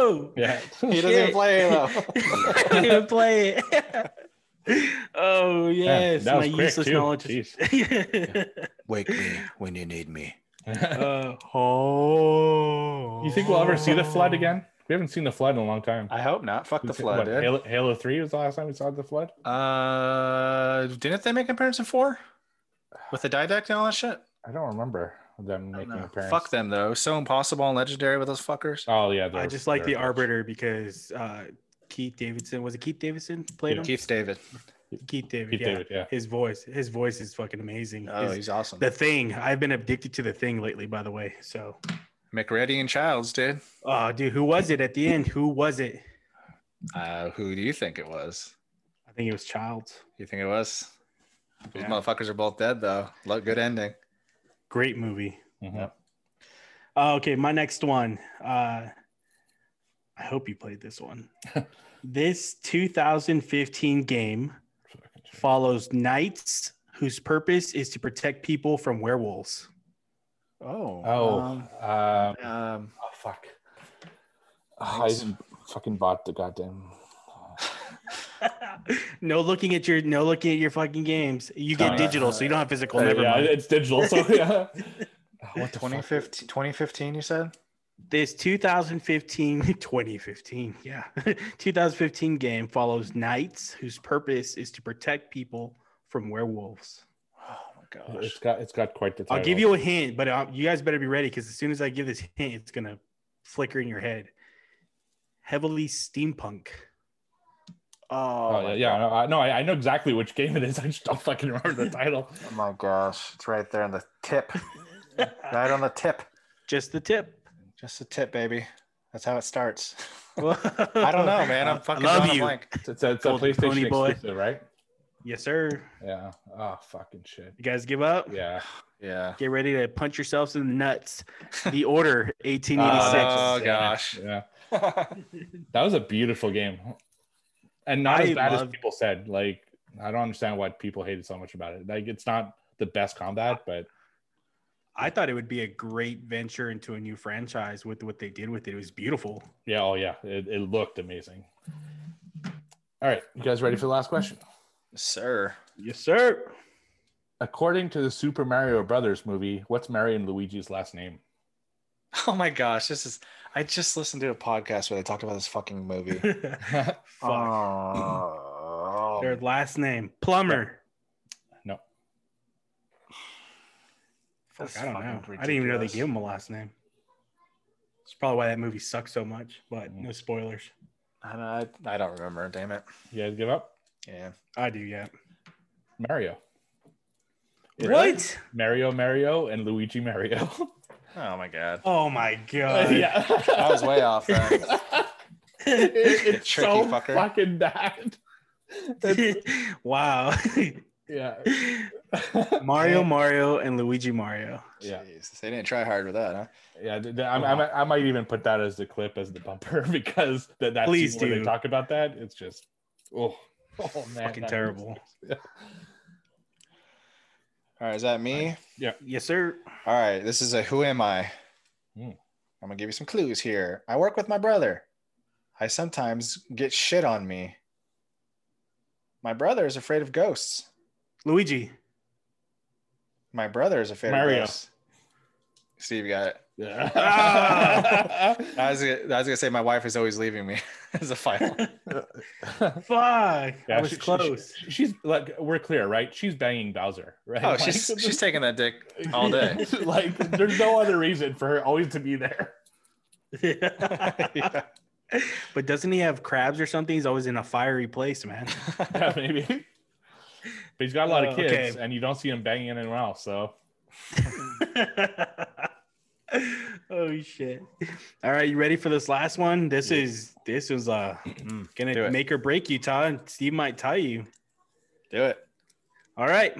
Oh, yeah. he doesn't even shit. play Halo. I didn't even play it. oh yes, that was my quick, useless too. knowledge. is- Wake me when you need me. uh, oh. you think we'll ever see the flood again? We haven't seen the flood in a long time. I hope not. Fuck the What, flood, dude. Halo, Halo Three was the last time we saw the flood. Uh, didn't they make an appearance in four with the didact and all that shit? I don't remember them making don't know. appearance. Fuck them though. So impossible and legendary with those fuckers. Oh yeah, I just like they're- the Arbiter because uh, Keith Davidson was it Keith Davidson played Yeah. him? Keith David. Keith David. Keith yeah. David, yeah. His voice, his voice is fucking amazing. Oh, His- he's awesome. the thing. I've been addicted to the thing lately, by the way. So MacReady and Childs, dude. Oh, dude, who was it at the end? Who was it? Uh, who do you think it was? I think it was Childs. You think it was? Those Yeah. motherfuckers are both dead though. Look, good ending. Great movie. Mhm. Yep. Uh, okay, my next one. Uh, I hope you played this one. this 2015 game follows knights whose purpose is to protect people from werewolves. Oh. Oh, Um, um, um, oh fuck. Oh, I even fucking bought the goddamn. No looking at your no looking at your fucking games. You get Oh, yeah. digital, so you don't have physical. Uh, Never yeah, mind. it's digital. So yeah. what 2015, 2015, you said? This 2015 2015, yeah. 2015 game follows knights whose purpose is to protect people from werewolves. Oh my gosh. It's got it's got quite the. I'll give you a hint, but uh, you guys better be ready because as soon as I give this hint, it's gonna flicker in your head. Heavily steampunk. Oh, Oh yeah, yeah. No, I, no, I, I know exactly which game it is. I just don't fucking remember the title. Oh my gosh. It's right there on the tip. right on the tip. Just the tip. Just the tip, baby. That's how it starts. I I don't know, man. I'm fucking I love drawing a you. blank. It's, it's a, it's a PlayStation Pony boy. exclusive, right? Yes, sir. Yeah. Oh fucking shit. You guys give up? Yeah. Yeah. Get ready to punch yourselves in the nuts. The Order, 1886. Oh, Yeah, oh, gosh. Yeah. That was a beautiful game, and not I as bad as people said. Like I don't understand why people hated so much about it. Like it's not the best combat, but I thought it would be a great venture into a new franchise with what they did with it. It was beautiful. yeah. Oh yeah, it, it looked amazing. All right, you guys ready for the last question? Sir. Yes, sir. According to the Super Mario Brothers movie, what's Mario and Luigi's last name? Oh my gosh. This is I just listened to a podcast where they talked about this fucking movie. Fuck. Their last name, Plumber. no. Fuck, I don't know. fucking I didn't even know they gave him a last name. It's probably why that movie sucks so much, but Mm. no spoilers. I, I, I don't remember. Damn it. You guys give up? Yeah. I do, yeah. Mario. What? Mario Mario and Luigi Mario. Oh my god. Oh my god. yeah. I was way off then. it's Tricky so fucker. fucking bad. Wow. yeah. Mario, Mario, and Luigi Mario. Yeah. Jeez, they didn't try hard with that, huh? Yeah, th- th- I, I, might- I might even put that as the clip as the bumper because that that Please where do. they talk about that. It's just oh, oh man, Fucking that- terrible. All right, is that me? Yeah. Yes, sir. All right, this is a who am I? Hmm. I'm gonna give you some clues here. I work with my brother. I sometimes get shit on me. My brother is afraid of ghosts. Luigi. My brother is afraid Mario. of ghosts. Steve, got it. Yeah. I was, gonna, I was gonna say my wife is always leaving me as a final. Fuck. I Yeah, was she- she- close. she- she's like we're clear, right? She's banging Bowser, right? Oh, Like, she's she's taking that dick all day. like there's no other reason for her always to be there. Yeah. But doesn't he have crabs or something? He's always in a fiery place, man. Yeah, maybe. But he's got a lot Uh, of kids, okay. and you don't see him banging anyone else. So oh shit. All right, you ready for this last one? This Yeah. is this is uh gonna it. make or break you, Todd. Steve might tie you. Do it. All right.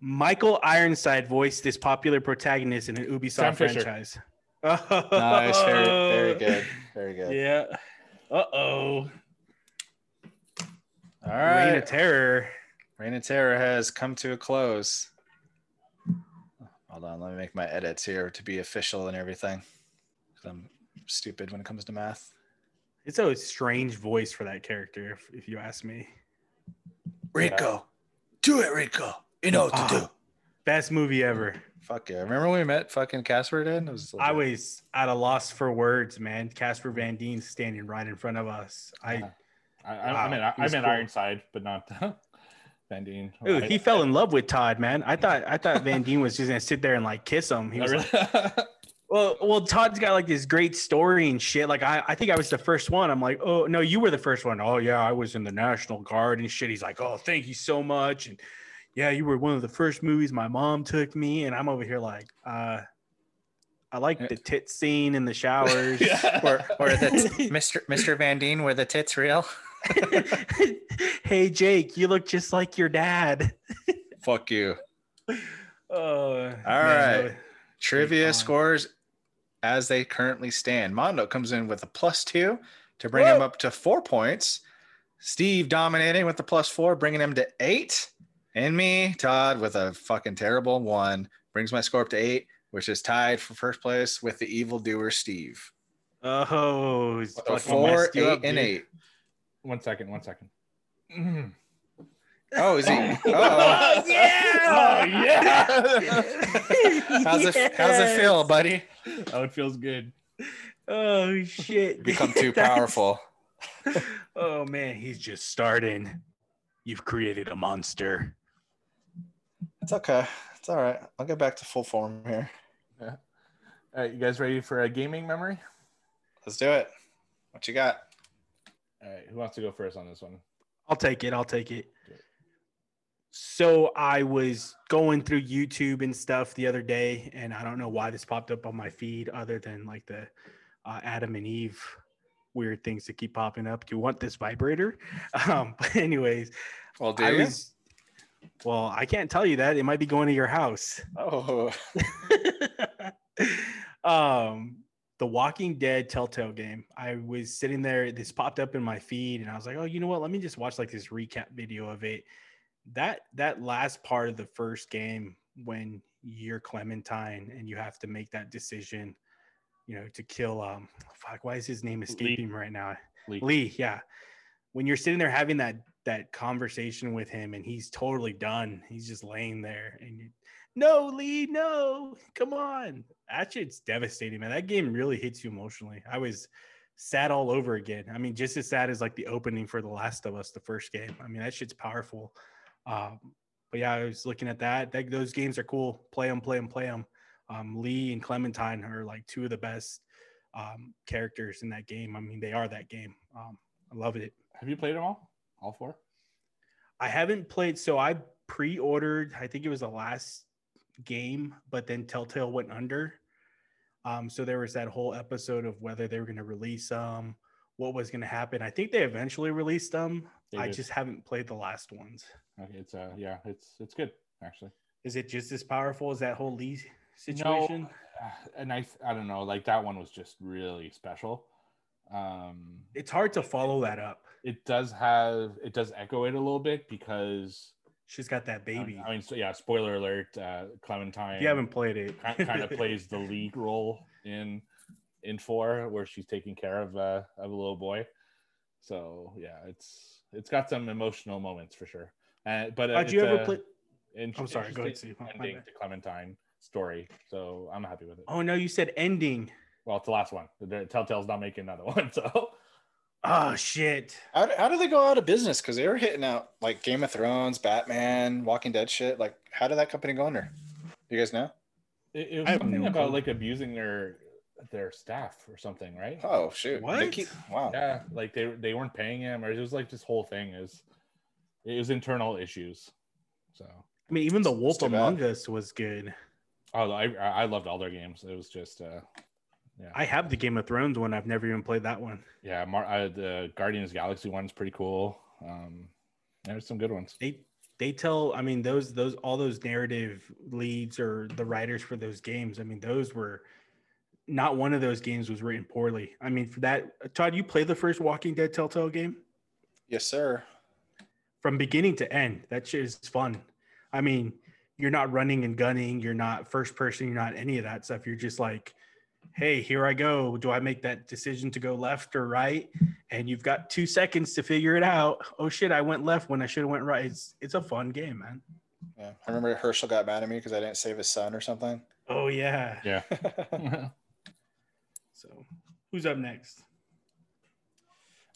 Michael Ironside voiced this popular protagonist in an Ubisoft Fisher. franchise. Nice, very very good, very good. Yeah. Uh oh. All right. Reign of Terror. Reign of Terror has come to a close. Hold on, let me make my edits here to be official and everything. 'Cause I'm stupid when it comes to math. It's a strange voice for that character, if, if you ask me. Rico, do it, Rico. You know what to do. Ah, best movie ever. Fuck yeah! Remember when we met fucking Casper? Did it was I was at a loss for words, man. Casper Van Dien standing right in front of us. I I, I, I Wow, meant I, he meant cool. Ironside, but not Van Dien. Ooh, I- he fell in love with Todd, man. I thought I thought Van Dien was just gonna sit there and like kiss him. He was really- like, well, well, Todd's got like this great story and shit. Like I, I think I was the first one. I'm like, oh no, you were the first one. Oh yeah, I was in the National Guard and shit. He's like, oh, thank you so much. And yeah, you were one of the first movies my mom took me. And I'm over here like, uh, I like the tit scene in the showers. Or, or the Mr. Mr. Van Dien, were the tits real? hey Jake, you look just like your dad. Fuck you. Oh, All right. Trivia scores as they currently stand. Mondo comes in with a plus two to bring him up to four points. Steve dominating with the plus four, bringing him to eight. And me, Todd, with a fucking terrible one, brings my score up to eight, which is tied for first place with the evildoer Steve. Oh, it's With four, eight, up, and dude. eight. One second, one second. Mm-hmm. Oh, is he? Oh, Oh, yeah! Oh, yeah! how's it? How's it feel, buddy? Oh, it feels good. Oh shit! Become too powerful. Oh man, he's just starting. You've created a monster. It's okay. It's all right. I'll get back to full form here. Yeah. All right, you guys ready for a gaming memory? Let's do it. What you got? All right, who wants to go first on this one? I'll take it. I'll take it. So I was going through YouTube and stuff the other day, and I don't know why this popped up on my feed, other than like the uh, Adam and Eve weird things that keep popping up. Do you want this vibrator? Um, but anyways, Well, do I was. Well, I can't tell you that. It might be going to your house. Oh, um the walking dead telltale game i was sitting there this popped up in my feed and i was like oh you know what? Let me just watch like this recap video of it. That that last part of the first game when you're clementine and you have to make that decision you know to kill um fuck why is his name escaping right now? Lee. lee yeah. When you're sitting there having that that conversation with him and he's totally done he's just laying there and you no lee no. Come on. That shit's devastating man. That game really hits you emotionally. I was sad all over again. I mean just as sad as like the opening for the last of us the first game. I mean that shit's powerful. Um but yeah i was looking at that, that those games are cool. Play them play them play them um, lee and clementine are like two of the best um, characters in that game. I mean they are that game. Um, i love it. Have you played them all? All four? I haven't played, so I pre-ordered. I think it was the last game, but then Telltale went under. Um, so there was that whole episode of whether they were going to release them, what was going to happen. I think they eventually released them. They I did. just haven't played the last ones. It's uh yeah, it's it's good actually. Is it just as powerful as that whole Lee No, situation? uh, and I I don't know, like that one was just really special. Um, It's hard to follow that up. it does have it does echo it a little bit because She's got that baby. I mean, so yeah, spoiler alert. Uh, Clementine if you haven't played it, kind of plays the lead role in in four, where she's taking care of uh, of a little boy. So yeah, it's it's got some emotional moments for sure. Uh, but uh, Did you ever play? in- I'm sorry, go ahead, Steve. Ending to Clementine story, so I'm happy with it. Oh no, you said ending. Well, it's the last one. The Telltale's not making another one, so Oh shit. how, how do they go out of business? Because they were hitting out like Game of Thrones, Batman, Walking Dead shit. Like, how did that company go under? You guys know? it, it was I something no about clue. like abusing their their staff or something, right? Oh shoot! They What? keep- wow. Yeah, like they they weren't paying him, or it was like this whole thing is it was internal issues. So I mean, even the Wolf too bad. Among Us was good. oh, I I loved all their games. It was just uh yeah I have the Game of Thrones one. I've never even played that one. yeah Mar- uh, the Guardians Galaxy one's pretty cool. Um, there's some good ones. They they tell. I mean, those those all those narrative leads or the writers for those games. I mean, those were not one of those games was written poorly. I mean, for that, Todd, you played the first Walking Dead Telltale game Yes, sir. from beginning to end. That shit is fun. I mean, you're not running and gunning. You're not first person. You're not any of that stuff. You're just like, hey, here I go. Do I make that decision to go left or right? And you've got two seconds to figure it out. Oh shit, I went left when I should have went right. It's it's a fun game, man. Yeah, I remember Hershel got mad at me because I didn't save his son or something. Oh yeah. Yeah. So who's up next?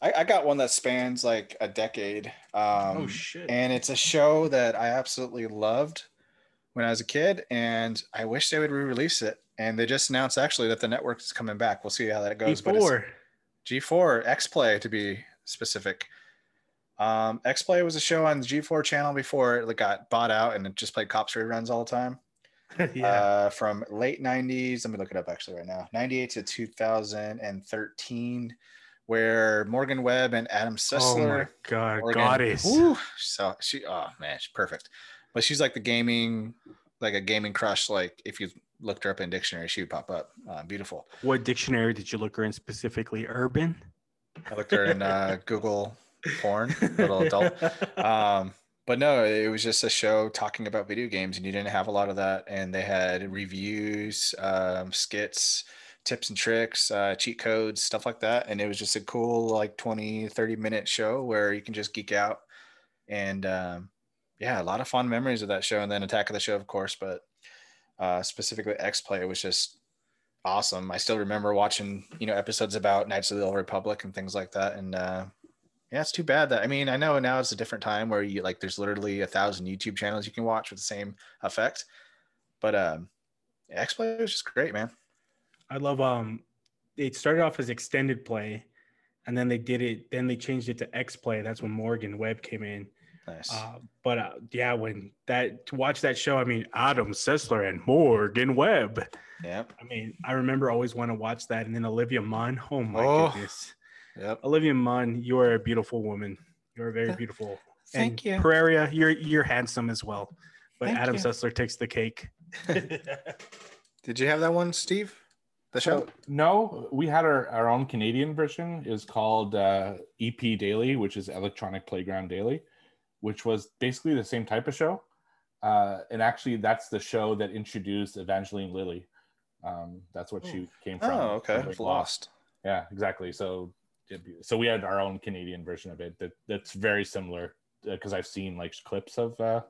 I, I got one that spans like a decade. Um, oh shit. and it's a show that I absolutely loved when I was a kid, and I wish they would re-release it. And they just announced actually that the network is coming back. We'll see how that goes. But it's G4 X Play to be specific. Um, X Play was a show on the G4 channel before it got bought out, and it just played cops reruns all the time. yeah. uh, from late 90s. Let me look it up actually right now 98 to 2013, where Morgan Webb and Adam oh my Sessler. god, Morgan- goddess. Woo, so she, oh man, she's perfect. But she's like the gaming, like a gaming crush. Like if you looked her up in dictionary, she would pop up. Uh, beautiful. What dictionary did you look her in specifically? Urban. I looked her in uh, Google porn, little adult. um, but no, it was just a show talking about video games, and you didn't have a lot of that. And they had reviews, um, skits, tips and tricks, uh, cheat codes, stuff like that. And it was just a cool, like 20, 30 minute show where you can just geek out. And um, yeah, a lot of fun memories of that show. And then Attack of the Show, of course, but uh, specifically X Play was just awesome. I still remember watching, you know, episodes about Knights of the Old Republic and things like that. And uh, yeah, it's too bad that I mean, I know now it's a different time where you like there's literally a thousand YouTube channels you can watch with the same effect. But um X Play was just great, man. I love um it started off as extended play and then they did it then they changed it to X play. That's when Morgan Webb came in. Nice. Uh, but uh, yeah, when that to watch that show, I mean Adam Sessler and Morgan Webb. yep. I mean, I remember always want to watch that. And then Olivia Munn. Oh my Oh. goodness. Yep. Olivia Munn, you are a beautiful woman. You're very beautiful. thank and you. Pereira, you're you're handsome as well. But Thank Adam you. Sessler takes the cake. Did you have that one, Steve? The show? So, no, we had our, our own Canadian version. is called uh, EP Daily, which is Electronic Playground Daily, which was basically the same type of show. Uh, and actually, that's the show that introduced Evangeline Lilly. Um, that's what she came from. Oh, okay. from Big Lost. Yeah, exactly. So, so we had our own Canadian version of it that that's very similar because I've seen like clips of uh,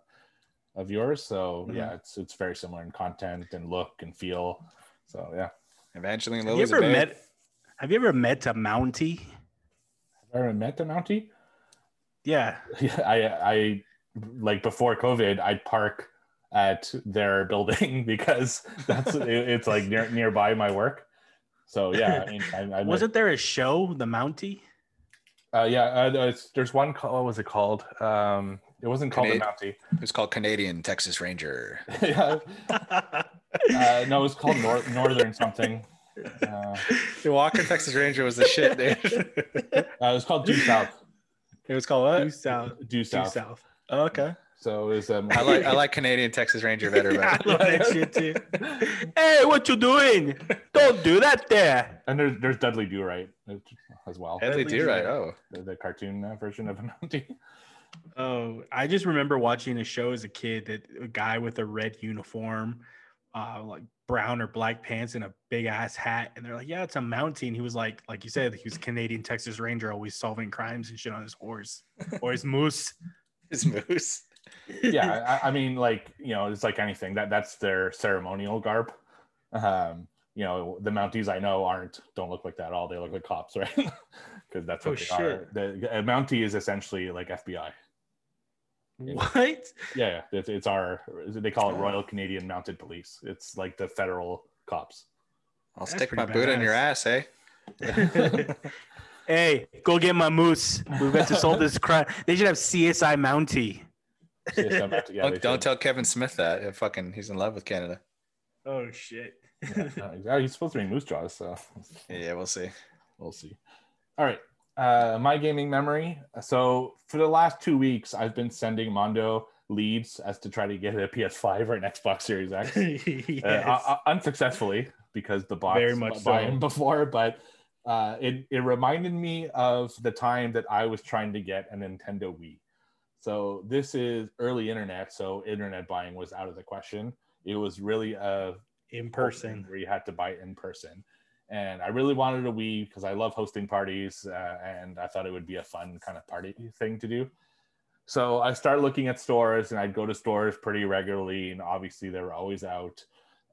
of yours. So Mhm. yeah, it's it's very similar in content and look and feel. So yeah. Evangeline Have you ever met have you ever met a Mountie? Have I ever met a Mountie? Yeah. Yeah, I I like before COVID, I'd park at their building because that's it, it's like near, nearby my work. So yeah, I mean, I, I Wasn't there a show, the Mountie? Uh, yeah, uh, there's, there's one. Call, what was it called? Um, it wasn't called Canadi- the It was called Canadian Texas Ranger. Yeah, uh, no, it was called Nor- Northern something. Uh, The Walker Texas Ranger was the shit, dude. uh, it was called Due South. It was called what? Due South. Due Due South. South. Oh, okay. So it was. Um, I like I like Canadian Texas Ranger better, I but love that shit too. Hey, what you doing? Don't do that there. and there's there's Dudley Do Right as well. Deadly Deadly Do right. Oh, The, the cartoon uh, version of a Mountie. Oh, I just remember watching a show as a kid that a guy with a red uniform, uh, like brown or black pants and a big ass hat, and they're like, "Yeah, it's a Mountie." And he was like, like you said, he was Canadian Texas Ranger, always solving crimes and shit on his horse or his moose. his moose. yeah, I, I mean, like you know, it's like anything that that's their ceremonial garb. Um, you know, the Mounties I know aren't don't look like that at all. They look like cops, right? Because that's what Oh, they shit. are. The a Mountie is essentially like FBI. What? Yeah, yeah, it's, it's our they call it Royal Canadian Mounted Police. It's like the federal cops. I'll That's stick my pretty boot in your ass, eh? hey, go get my moose. We've got to solve this crime. They should have CSI Mountie. So it's yeah, they don't, don't should. tell Kevin Smith that. He'll fucking, he's in love with Canada. Oh shit. Uh, yeah, he's supposed to be Moose Jaws, so Yeah, we'll see. we'll see. All right. Uh, my gaming memory. So for the last two weeks, I've been sending Mondo leads as to try to get a PS5 or an Xbox Series X. yes. Uh, uh, unsuccessfully because the bots Very much buy so. him before, but uh, it, it reminded me of the time that I was trying to get a Nintendo Wii. So this is early internet, so internet buying was out of the question. It was really a in person. where you had to buy in person. And I really wanted a Wii because I love hosting parties uh, and I thought it would be a fun kind of party thing to do. So I started looking at stores and I'd go to stores pretty regularly and obviously they were always out.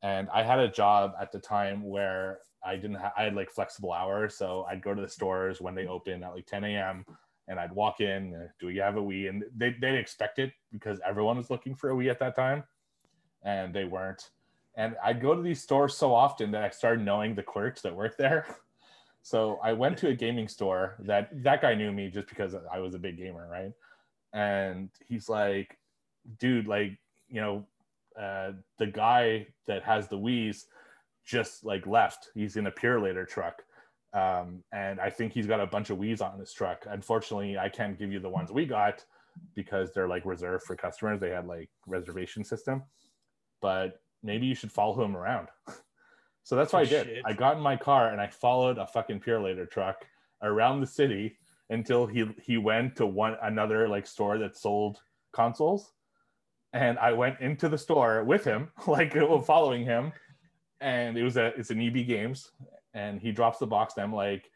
And I had a job at the time where I didn't have, I had like flexible hours. So I'd go to the stores when they open at like 10 a.m. and I'd walk in, uh, do you have a Wii? And they, they'd expect it because everyone was looking for a Wii at that time and they weren't and I'd go to these stores so often that I started knowing the clerks that worked there. So I went to a gaming store that that guy knew me just because I was a big gamer, right? And he's like, dude, like, you know, uh, the guy that has the Wii's just like left. He's in a Purolator truck. Um, and I think he's got a bunch of Wii's on his truck. Unfortunately, I can't give you the ones we got because they're like reserved for customers. They had like reservation system, but maybe you should follow him around. so that's what Oh, I did. shit. I got in my car and I followed a fucking Purolator truck around the city until he he went to one another like store that sold consoles, and I went into the store with him, like following him, and it was a it's an EB Games, and he drops the box and I'm like,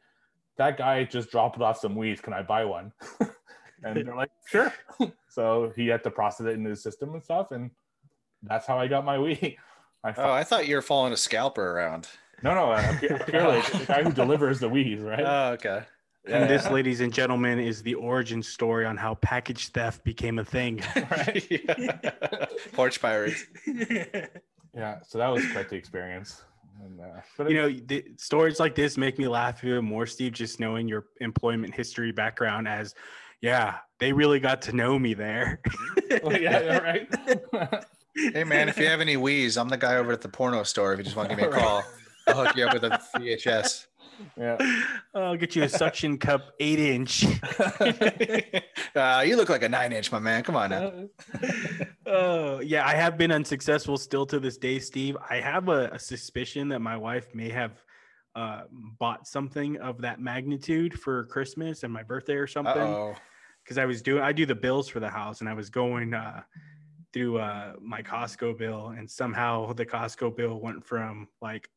that guy just dropped off some weeds. Can I buy one? and they're like, sure. so he had to process it into the system and stuff, and that's how I got my Wii. I Oh, I thought you were following a scalper around. no, no, uh, purely the guy who delivers the Wii's, right? Oh, okay. And this, ladies and gentlemen, is the origin story on how package theft became a thing. Yeah. Porch pirates. yeah, so that was quite the experience. And, uh, but you know, the, stories like this make me laugh even more, Steve, just knowing your employment history background as, yeah, they really got to know me there. know, yeah, right. Hey man, if you have any Wii's, I'm the guy over at the porno store. If you just want to give me a call, I'll hook you up with a VHS. yeah. I'll get you a suction cup eight inch. uh, you look like a nine inch, my man. Come on now. Oh, yeah, I have been unsuccessful still to this day, Steve. I have a, a suspicion that my wife may have uh, bought something of that magnitude for Christmas and my birthday or something. Uh-oh. because I was doing I do the bills for the house and I was going uh through uh my Costco bill and somehow the Costco bill went from like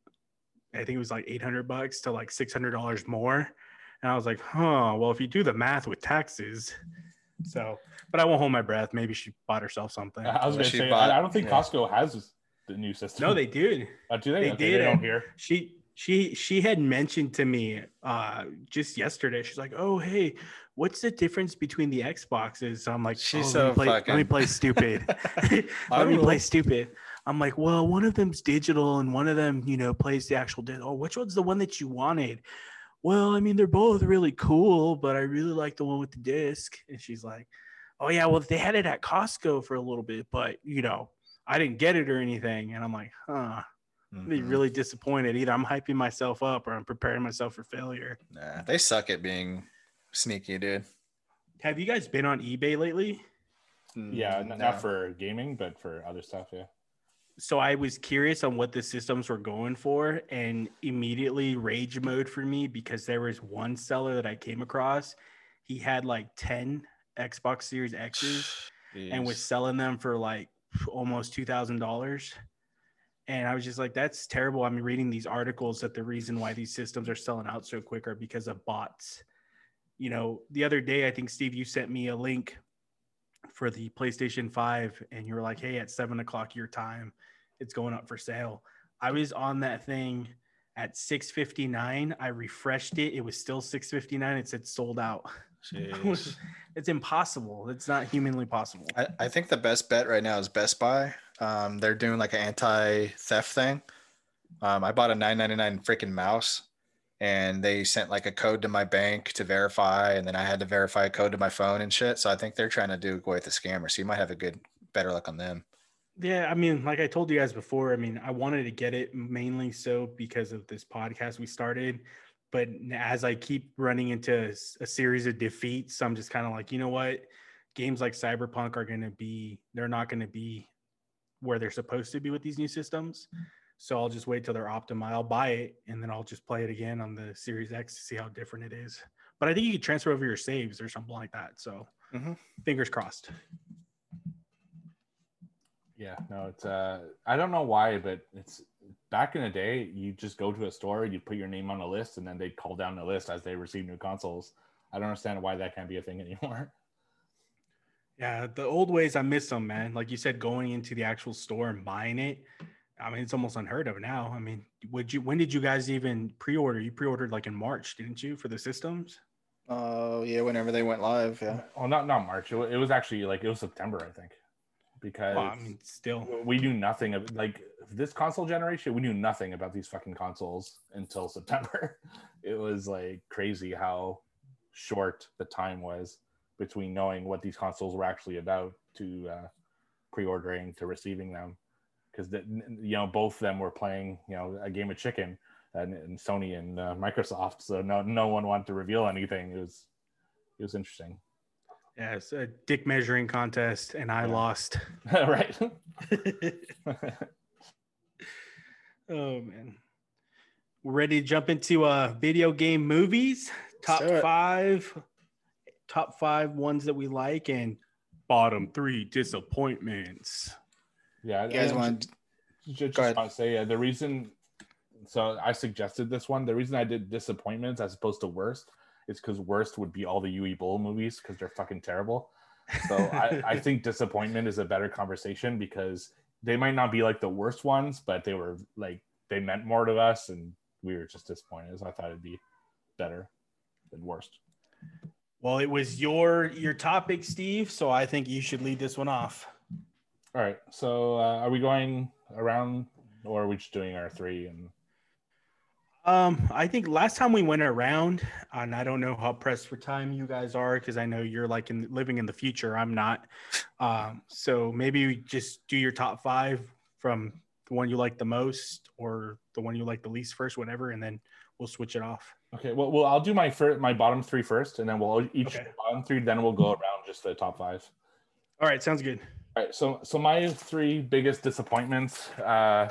I think it was like 800 bucks to like $600 more and I was like, "Huh, well if you do the math with taxes." So, but I won't hold my breath. Maybe she bought herself something. I was gonna she say bought- I, I don't think yeah. Costco has the new system. No, they did. Oh, do they? they Okay, did, They don't and- hear. she she she had mentioned to me uh just yesterday she's like oh hey what's the difference between the xboxes? So i'm like She's oh, let, me so play, let me play stupid. Let me play stupid. I'm like well one of them's digital and one of them you know plays the actual disc oh which one's the one that you wanted? Well i mean they're both really cool but i really like the one with the disc. And she's like oh yeah well they had it at costco for a little bit but you know i didn't get it or anything. And i'm like huh be Mhm. really disappointed. Either I'm hyping myself up or I'm preparing myself for failure. Nah, they suck at being sneaky, dude. Have you guys been on eBay lately? Yeah, n- No. not for gaming, but for other stuff. Yeah. So I was curious on what the systems were going for and immediately rage mode for me because there was one seller that I came across. He had like 10 Xbox Series X's and was selling them for like almost $2,000. And I was just like, that's terrible. I'm reading these articles that the reason why these systems are selling out so quick are because of bots. You know, the other day, I think, Steve, you sent me a link for the PlayStation 5, and you were like, hey, at seven o'clock your time, it's going up for sale. I was on that thing at 659. I refreshed it. It was still 659. It said sold out. It's impossible. It's not humanly possible. I, I think the best bet right now is Best Buy. Um, they're doing like an anti-theft thing. Um, I bought a 9.99 freaking mouse, and they sent like a code to my bank to verify, and then I had to verify a code to my phone and shit. So I think they're trying to do away with the scammer. So you might have a good, better luck on them. Yeah, I mean, like I told you guys before, I mean, I wanted to get it mainly so because of this podcast we started. But as I keep running into a series of defeats, I'm just kind of like, you know what? Games like Cyberpunk are going to be, they're not going to be where they're supposed to be with these new systems. So I'll just wait till they're optimized. I'll buy it and then I'll just play it again on the Series X to see how different it is. But I think you could transfer over your saves or something like that. So Mhm. fingers crossed. Yeah, no, it's uh I don't know why, but it's back in the day, you just go to a store, you put your name on a list, and then they'd call down the list as they receive new consoles. I don't understand why that can't be a thing anymore. Yeah, the old ways I miss them, man. Like you said, going into the actual store and buying it. I mean, it's almost unheard of now. I mean, would you? When did you guys even pre-order? You pre-ordered like in March, didn't you, for the systems? Oh yeah, whenever they went live, yeah. Well, not not March. It, it was actually like it was September, I think, because Well, I mean, still. we knew nothing of like this console generation. We knew nothing about these fucking consoles until September. It was like crazy how short the time was between knowing what these consoles were actually about to uh, pre-ordering to receiving them. because you know both of them were playing you know a game of chicken and, and Sony and uh, Microsoft. So no no one wanted to reveal anything. It was it was interesting. Yeah, it's a dick measuring contest, and I Yeah. lost. right. Oh man. We're ready to jump into uh video game movies. Top do five top five ones that we like and bottom three disappointments. yeah. You guys and want? just, Go just ahead. to say uh, the reason. So I suggested this one. The reason I did disappointments as opposed to worst is because worst would be all the Uwe Boll movies because they're fucking terrible. So I, I think disappointment is a better conversation because they might not be like the worst ones, but they were like they meant more to us, and we were just disappointed. So I thought it'd be better than worst. Well, it was your your topic, Steve, so I think you should lead this one off. All right. So uh, are we going around, or are we just doing our three? And Um, I think last time we went around, and I don't know how pressed for time you guys are because I know you're like in living in the future. I'm not. Um, so maybe we just do your top five from the one you like the most or the one you like the least first, whatever, and then we'll switch it off. Okay, well, well, I'll do my first, my bottom three first, and then we'll each Okay. bottom three. Then we'll go around just the top five. All right, sounds good. All right, so so my three biggest disappointments. Uh,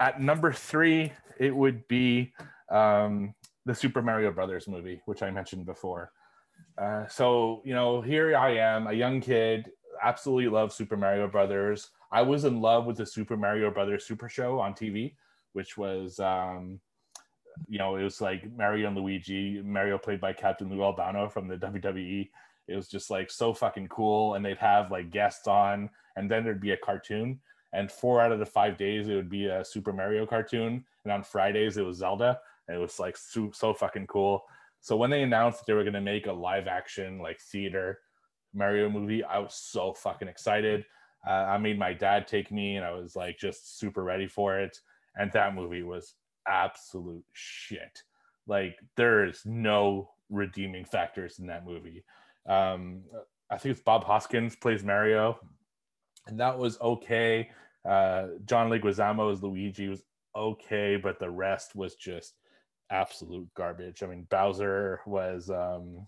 at number three, it would be um, the Super Mario Brothers movie, which I mentioned before. Uh, so you know, here I am, a young kid, absolutely love Super Mario Brothers. I was in love with the Super Mario Brothers Super Show on TV, which was, um, you know, it was like Mario and Luigi. Mario played by Captain Lou Albano from the WWE it was just like so fucking cool and they'd have like guests on and then there'd be a cartoon and four out of the five days it would be a super mario cartoon and on fridays it was zelda and it was like so, so fucking cool so when they announced that they were going to make a live action like theater mario movie i was so fucking excited uh, i made my dad take me and i was like just super ready for it and that movie was absolute shit like there is no redeeming factors in that movie um, I think it's Bob Hoskins plays Mario, and that was okay. Uh, John Leguizamo as Luigi was okay, but the rest was just absolute garbage. I mean, Bowser was um,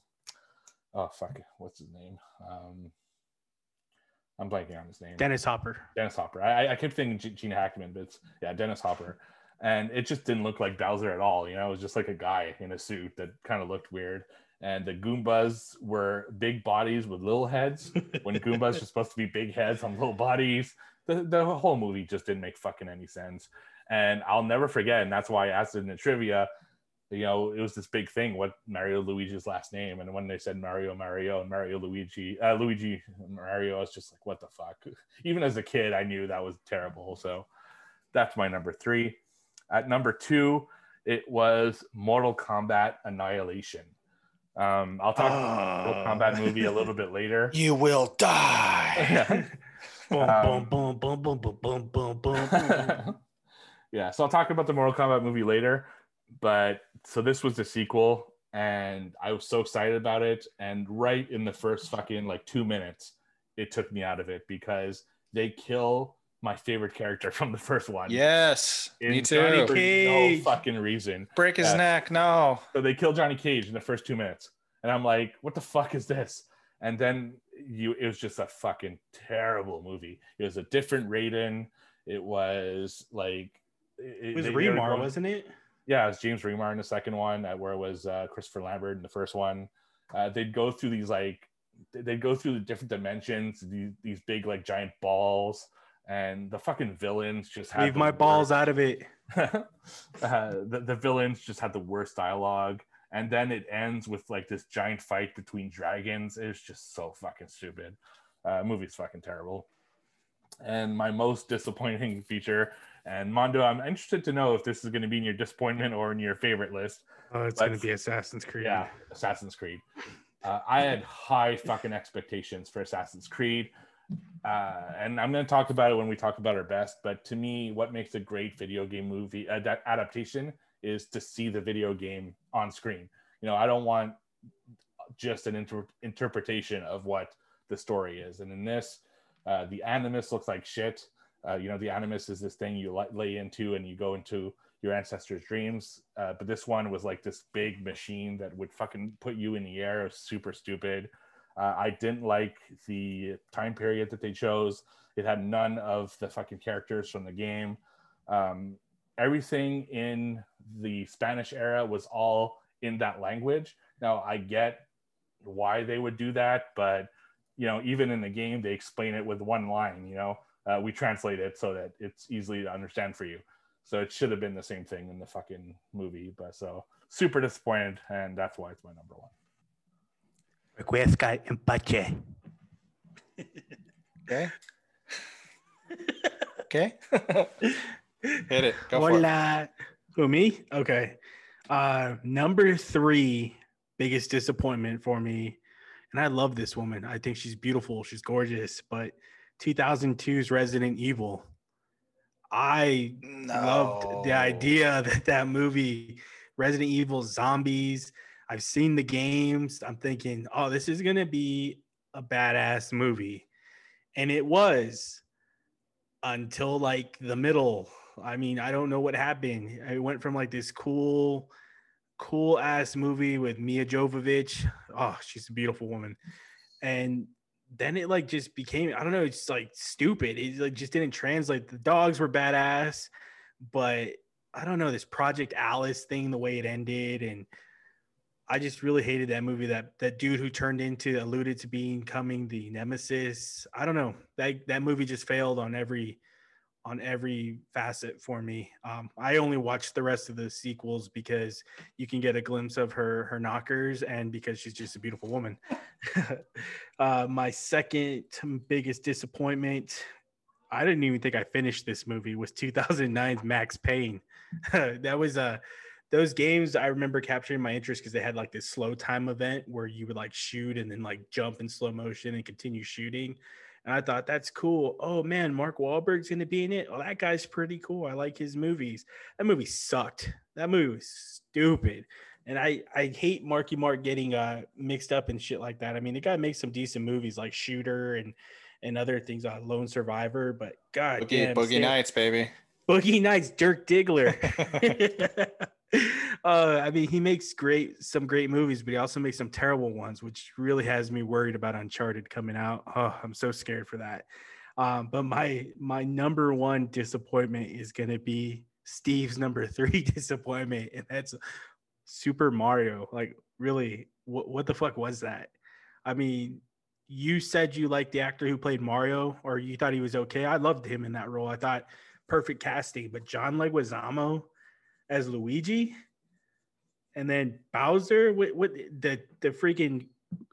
oh fuck, what's his name? Um, I'm blanking on his name. Dennis Hopper. Dennis Hopper. I, I kept thinking Gene Hackman, but it's yeah, Dennis Hopper. And it just didn't look like Bowser at all. You know, it was just like a guy in a suit that kind of looked weird. And the Goombas were big bodies with little heads when Goombas are supposed to be big heads on little bodies. The, the whole movie just didn't make fucking any sense. And I'll never forget, and that's why I asked it in the trivia, you know, it was this big thing, what Mario Luigi's last name. And when they said Mario Mario and Mario Luigi, uh, Luigi Mario, I was just like, what the fuck? Even as a kid, I knew that was terrible. So that's my number three. At number two, it was Mortal Kombat Annihilation. Um, I'll talk about the Mortal Kombat movie a little bit later. You will die. Boom, Um, boom, boom, boom, boom, boom, boom, boom, boom. yeah, so I'll talk about the Mortal Kombat movie later. But so this was the sequel, and I was so excited about it. And right in the first fucking like two minutes, it took me out of it because they kill my favorite character from the first one. Yes, In me Johnny too. for Cage. no fucking reason. Break his Yeah. neck. No. So they kill Johnny Cage in the first two minutes, and I'm like, "What the fuck is this?" And then you, it was just a fucking terrible movie. It was a different Raiden. It was like it, It was they- they Remar, going- wasn't it? Yeah, it was James Remar in the second one, uh, where it was uh, Christopher Lambert in the first one. Uh, they'd go through these like they'd go through the different dimensions, these, these big like giant balls, and the fucking villains just Leave my worst- balls out of it. uh, the, the villains just had the worst dialogue and then it ends with like this giant fight between dragons. It's just so fucking stupid. Uh movie's fucking terrible. And my most disappointing feature and mondo i'm interested to know if this is going to be in your disappointment or in your favorite list. Oh, it's gonna be Assassin's Creed. yeah assassin's creed. Uh, i had high fucking expectations for assassin's creed uh, and i'm going to talk about it when we talk about our best but to me what makes a great video game movie ad- adaptation is to see the video game on screen you know i don't want just an inter- interpretation of what the story is and in this uh, the animus looks like shit Uh, you know, the Animus is this thing you lay into and you go into your ancestors' dreams. Uh, but this one was like this big machine that would fucking put you in the air. Super stupid. Uh, I didn't like the time period that they chose. It had none of the fucking characters from the game. Um, everything in the Spanish era was all in that language. Now I get why they would do that, but you know, even in the game, they explain it with one line. You know, uh, we translate it so that it's easily to understand for you. So it should have been the same thing in the fucking movie. But so super disappointed, and that's why it's my number one. Requesca empache. Okay. okay. Hit it. Go Hola. Who me? Okay. Uh number three biggest disappointment for me. And I love this woman. I think she's beautiful. She's gorgeous. But 2002's Resident Evil. I no. loved the idea that that movie, Resident Evil Zombies, I've seen the games. I'm thinking, oh, this is going to be a badass movie. And it was until like the middle. I mean, I don't know what happened. I went from like this cool, cool ass movie with Mia Jovovich. Oh, she's a beautiful woman. And then it like just became, I don't know, it's like stupid. It like just didn't translate. The dogs were badass, but I don't know, this Project Alice thing, the way it ended and I just really hated that movie. That that dude who turned into alluded to being coming the nemesis. I don't know. That that movie just failed on every on every facet for me. Um, I only watched the rest of the sequels because you can get a glimpse of her her knockers and because she's just a beautiful woman. uh, my second biggest disappointment. I didn't even think I finished this movie was 2009's Max Payne. that was a those games I remember capturing my interest because they had like this slow time event where you would like shoot and then like jump in slow motion and continue shooting. And I thought that's cool. Oh man, Mark Wahlberg's gonna be in it. Oh, that guy's pretty cool. I like his movies. That movie sucked. That movie was stupid. And I I hate Marky Mark getting uh mixed up and shit like that. I mean, the guy makes some decent movies like Shooter and and other things, uh, Lone Survivor. But God, Boogie, damn, Boogie Nights, baby. Boogie Nights, Dirk Diggler. uh, I mean, he makes great some great movies, but he also makes some terrible ones, which really has me worried about Uncharted coming out. Oh, I'm so scared for that. Um, but my my number one disappointment is gonna be Steve's number three disappointment, and that's Super Mario. Like, really, what what the fuck was that? I mean, you said you liked the actor who played Mario, or you thought he was okay. I loved him in that role. I thought perfect casting. But John Leguizamo as Luigi, and then Bowser. What, what the the freaking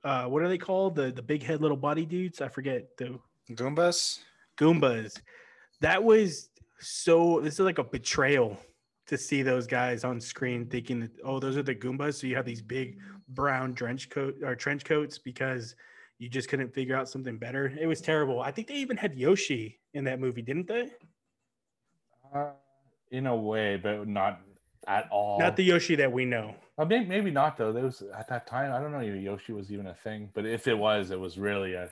uh, what are they called? The the big head little body dudes. I forget the Goombas. Goombas. That was so. This is like a betrayal to see those guys on screen thinking that oh those are the Goombas. So you have these big brown trench coat or trench coats because you just couldn't figure out something better. It was terrible. I think they even had Yoshi in that movie, didn't they? Uh, in a way, but not at all. Not the Yoshi that we know. Uh, maybe, maybe not though. There was at that time. I don't know if Yoshi was even a thing, but if it was, it was really a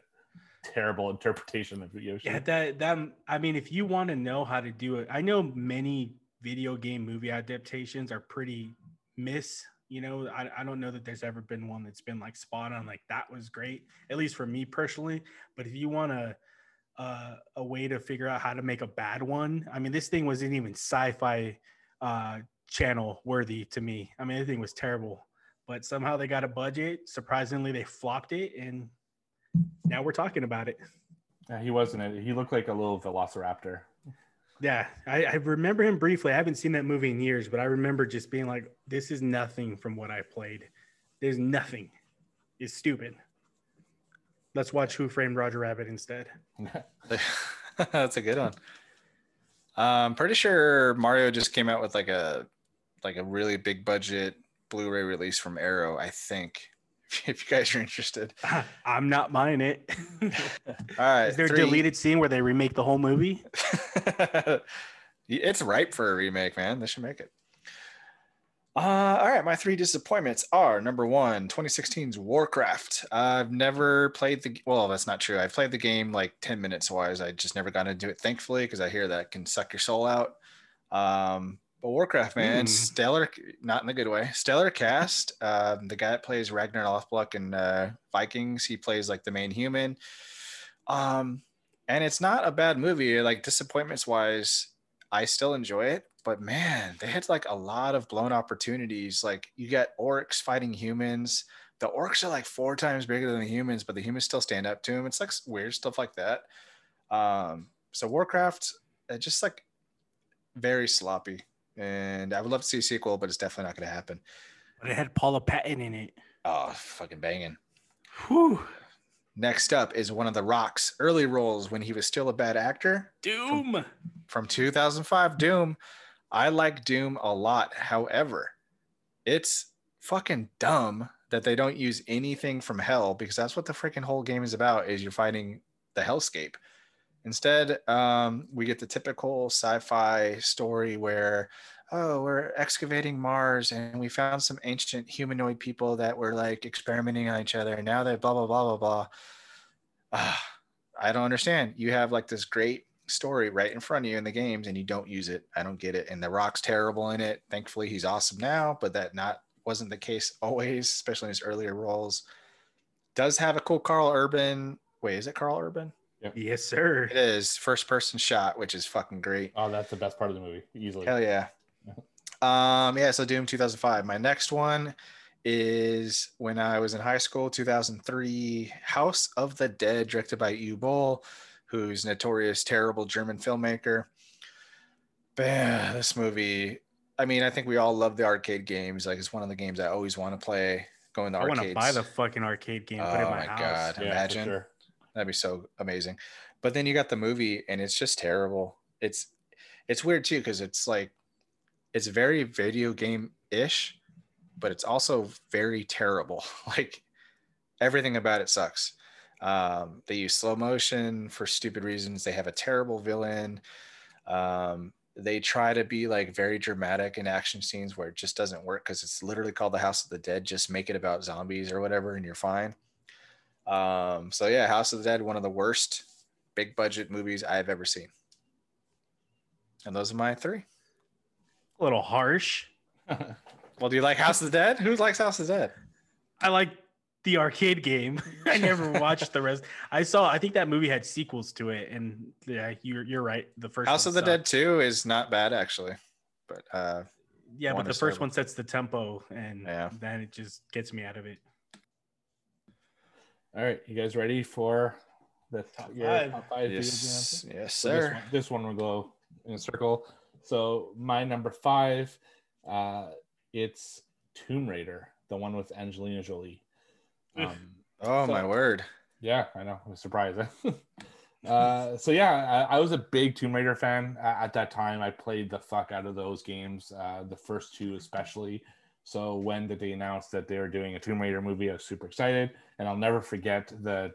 terrible interpretation of Yoshi. Yeah, that that I mean, if you want to know how to do it, I know many video game movie adaptations are pretty miss. You know, I, I don't know that there's ever been one that's been like spot on, like that was great, at least for me personally. But if you want to uh, a way to figure out how to make a bad one. I mean, this thing wasn't even sci-fi uh, channel worthy to me. I mean, the thing was terrible, but somehow they got a budget. Surprisingly, they flopped it, and now we're talking about it. Yeah, he wasn't it. He looked like a little velociraptor. Yeah, I, I, remember him briefly. I haven't seen that movie in years, but I remember just being like, "This is nothing from what I played. There's nothing. It's stupid." Let's watch Who Framed Roger Rabbit instead. That's a good one. Uh, I'm pretty sure Mario just came out with like a like a really big budget Blu-ray release from Arrow. I think. If you guys are interested, I'm not buying it. All right. Is there three. a deleted scene where they remake the whole movie? it's ripe for a remake, man. They should make it. Uh, all right, my three disappointments are number one, 2016's Warcraft. I've never played the well, that's not true. I've played the game like 10 minutes wise. I just never got into it, thankfully, because I hear that can suck your soul out. Um, but Warcraft, man, Mm. stellar, not in a good way. Stellar cast. Um, the guy that plays Ragnar Lothbrok in uh, Vikings, he plays like the main human. Um, and it's not a bad movie. Like disappointments wise, I still enjoy it. But man, they had like a lot of blown opportunities. Like you got orcs fighting humans. The orcs are like four times bigger than the humans, but the humans still stand up to them. It's like weird stuff like that. Um, so Warcraft, uh, just like very sloppy. And I would love to see a sequel, but it's definitely not going to happen. But it had Paula Patton in it. Oh, fucking banging. Whew. Next up is one of the Rock's early roles when he was still a bad actor Doom. from 2005 Doom. I like Doom a lot. However, it's fucking dumb that they don't use anything from hell because that's what the freaking whole game is about is you're fighting the hellscape. Instead, um, we get the typical sci-fi story where oh, we're excavating Mars and we found some ancient humanoid people that were like experimenting on each other and now they blah blah blah blah blah. Ah, I don't understand. You have like this great story right in front of you in the games and you don't use it. I don't get it. And The Rock's terrible in it. Thankfully, he's awesome now, but that not wasn't the case always, especially in his earlier roles. Does have a cool Karl Urban. Wait, is it Karl Urban? Yes, sir. It is first person shot, which is fucking great. Oh, that's the best part of the movie, easily. Hell yeah. Um, yeah, so Doom 2005. My next one is when I was in high school, 2003, House of the Dead, directed by Uwe Boll, who's notorious terrible German filmmaker. Bah, this movie, I mean, I think we all love the arcade games. Like it's one of the games I always want to play. Go in the I want to buy the fucking arcade game. Put it in Oh my, my house. God. Yeah, for Imagine. sure. That'd be so amazing. But then you got the movie and it's just terrible. It's it's weird too because it's like it's very video game ish, but it's also very terrible. like everything about it sucks. Um, they use slow motion for stupid reasons. They have a terrible villain. Um, they try to be like very dramatic in action scenes where it just doesn't work because it's literally called the House of the Dead. Just make it about zombies or whatever, and you're fine. Um, so yeah, House of the Dead, one of the worst big budget movies I've ever seen. And those are my three. A little harsh. Well, do you like House of the Dead? Who likes House of the Dead? I like the arcade game. I never watched the rest. I saw. I think that movie had sequels to it, and yeah, you're you're right. The first House of the sucked. Dead 2 is not bad actually. But uh Yeah, but the first seven. one sets the tempo, and Yeah. then it just gets me out of it. All right, you guys ready for the Top your five. top five video yes, games? yes, So this sir. one, this one will go in a circle. So my number five, uh, it's Tomb Raider, the one with Angelina Jolie. Um, Oh So- my word. yeah, I know. I'm surprised. uh, so yeah, I, I was a big Tomb Raider fan at, at that time. I played the fuck out of those games, uh, the first two especially. So when did they announce that they were doing a Tomb Raider movie? I was super excited, and I'll never forget the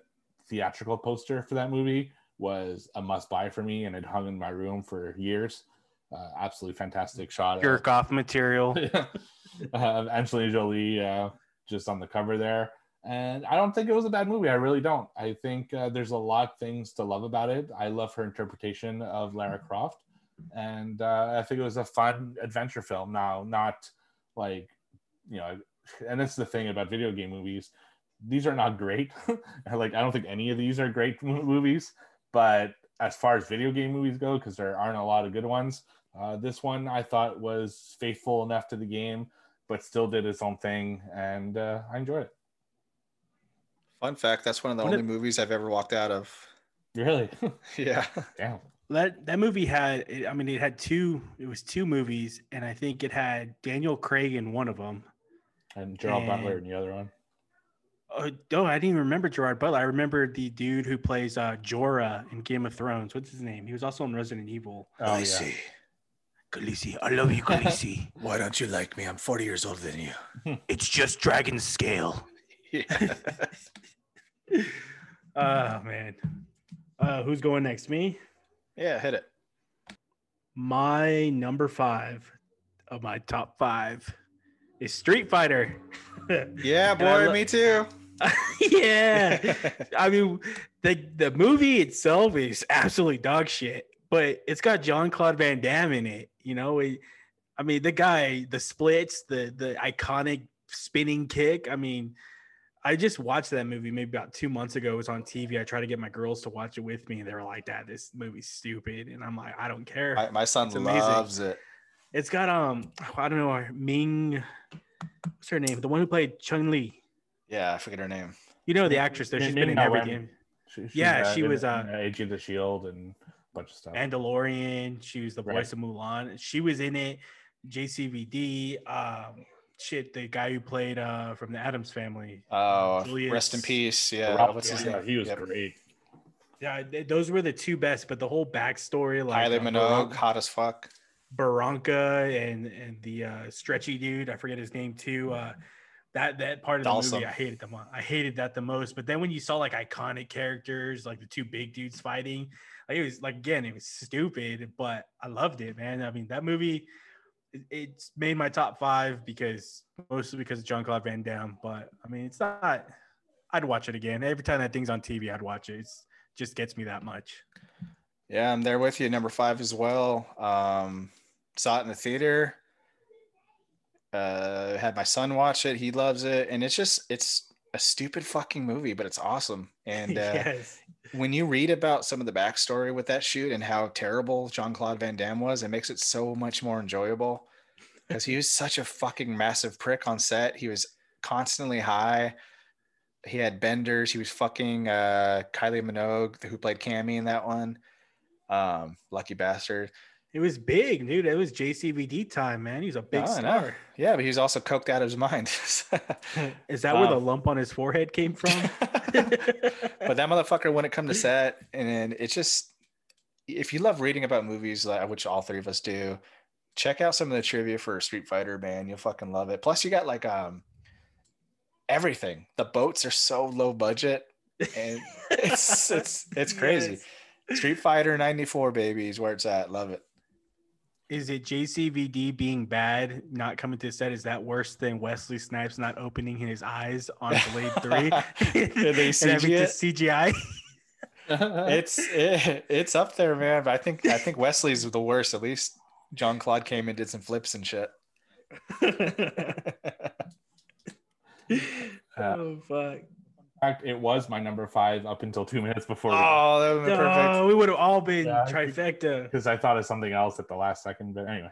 theatrical poster for that movie was a must buy for me, and it hung in my room for years. Uh, absolutely fantastic shot. of- Jerk off material. of Angelina Jolie uh, just on the cover there. And I don't think it was a bad movie. I really don't. I think uh, there's a lot of things to love about it. I love her interpretation of Lara Croft. And uh, I think it was a fun adventure film. Now, not like, you know, and that's the thing about video game movies. These are not great. like, I don't think any of these are great movies. But as far as video game movies go, because there aren't a lot of good ones, uh, this one I thought was faithful enough to the game, but still did its own thing, and uh, I enjoyed it. Fun fact, that's one of the What only if- movies I've ever walked out of. Really? yeah. Damn. That that movie had. I mean, it had two. It was two movies, and I think it had Daniel Craig in one of them. And Gerald Butler in the other one. Oh, no, I didn't even remember Gerard Butler. I remember the dude who plays uh, Jorah in Game of Thrones. What's his name? He was also in Resident Evil. Oh, yeah. Khaleesi, Khaleesi, I love you, Khaleesi. why don't you like me? I'm 40 years older than you. it's just dragon scale. Yeah. Oh man. Uh, who's going next? Me. yeah, hit it. My number five of my top five is Street Fighter. Yeah, boy, lo- me too. yeah. I mean, the the movie itself is absolutely dog shit, but it's got John Claude Van Damme in it. You know, It- I mean, the guy, the splits, the the iconic spinning kick. I mean, I just watched that movie maybe about two months ago. It was on TV. I tried to get my girls to watch it with me, and they were like, "Dad, this movie's stupid," and I'm like, "I don't care." my, my son loves it. It's got um, I don't know, Ming, what's her name? The one who played Chun Li. Yeah, I forget her name. You know the actress though. She's been in Ming-Na every game. She, she's, Yeah, she was, in, uh, Age of the Shield and a bunch of stuff. Mandalorian. She was the Right. voice of Mulan. She was in it. JCVD. Um, shit, the guy who played uh from the Addams Family. Oh, Julius- rest in peace. Yeah, Ralph- what's his yeah, name? He was Yep. great. Yeah, those were the two best. But the whole backstory, like Kylie uh, Minogue, Baran- hot as fuck. Baranka and and the uh, stretchy dude, I forget his name too. Uh, that that part of the Dhalsim. movie, I hated the them. I hated that the most. But then when you saw like iconic characters, like the two big dudes fighting, like it was like again, it was stupid, but I loved it, man. I mean, that movie, it, it's made my top five because mostly because of John Claude Van Damme. But I mean, it's not. I'd watch it again every time that thing's on TV. I'd watch it. It's just gets me that much. Yeah, I'm there with you. Number five as well. Um, saw it in the theater. Uh, had my son watch it. He loves it, and it's just it's a stupid fucking movie, but it's awesome. And uh, yes. when you read about some of the backstory with that shoot and how terrible Jean Claude Van Damme was, it makes it so much more enjoyable because he was such a fucking massive prick on set. He was constantly high. He had benders. He was fucking uh, Kylie Minogue, who played Cammy in that one. Um, lucky bastard. It was big, dude. It was JCVD time, man. He's a big star. Yeah, but he was also coked out of his mind. Is that where the Um, lump on his forehead came from? but that motherfucker wouldn't come to set, and then it's just if you love reading about movies, which all three of us do, check out some of the trivia for Street Fighter, man. You'll fucking love it. Plus, you got like um everything. The boats are so low budget, and it's it's it's crazy. Yes. Street Fighter '94, baby, is where it's at. Love it. Is it JCVD being bad, not coming to set? Is that worse than Wesley Snipes not opening his eyes on Blade 3? They and having CG to it? CGI? It's it, it's up there, man. But I think I think Wesley's the worst. At least John Claude came and did some flips and shit. Uh, oh, fuck. In fact, it was my number five up until two minutes before Oh, that would be perfect. No, we would have all been Yeah, trifecta. because I thought of something else at the last second. But anyway,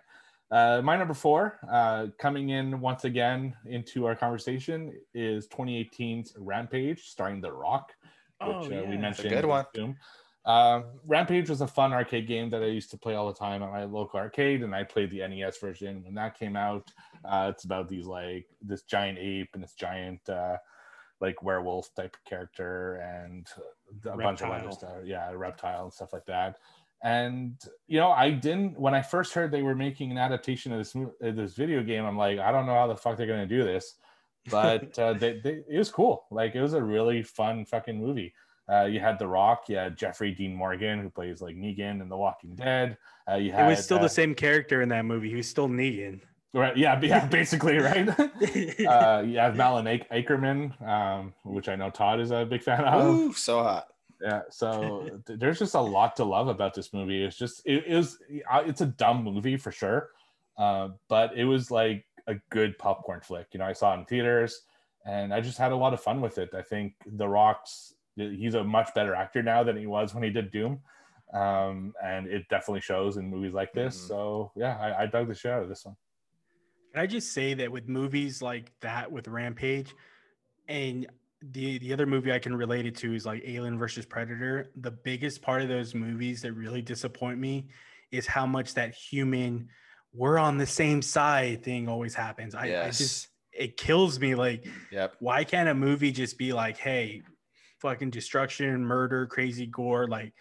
uh, my number four, uh, coming in once again into our conversation, is 2018's Rampage, starring The Rock, which Oh, uh, yeah. we That's a mentioned. good one. Zoom. Um, Rampage was a fun arcade game that I used to play all the time at my local arcade, and I played the NES version when that came out. Uh, it's about these like this giant ape and this giant uh, like werewolf type character and a bunch of other stuff. Yeah, a reptile and stuff like that. And you know, I didn't when I first heard they were making an adaptation of this of this video game. I'm like, I don't know how the fuck they're gonna do this, but uh, they, they, it was cool. Like it was a really fun fucking movie. Uh, you had The Rock, you had Jeffrey Dean Morgan who plays like Negan in The Walking Dead. Uh, you It was still uh, the same character in that movie. He was still Negan. Right, yeah, yeah, basically, right. uh, you have Malin Ac- Akerman, um, which I know Todd is a big fan of. Ooh, so hot. Yeah, so th- there's just a lot to love about this movie. It's just it, it was uh, it's a dumb movie for sure, uh, but it was like a good popcorn flick. You know, I saw it in theaters, and I just had a lot of fun with it. I think The Rock's he's a much better actor now than he was when he did Doom, um, and it definitely shows in movies like this. Mhm. So yeah, I, I dug the shit out of this one. Can I just say that with movies like that, with Rampage, and the the other movie I can relate it to is like Alien versus Predator. The biggest part of those movies that really disappoint me is how much that human we're on the same side thing always happens. I, I just it kills me. Like, Yep. why can't a movie just be like, hey, fucking destruction, murder, crazy gore? Like,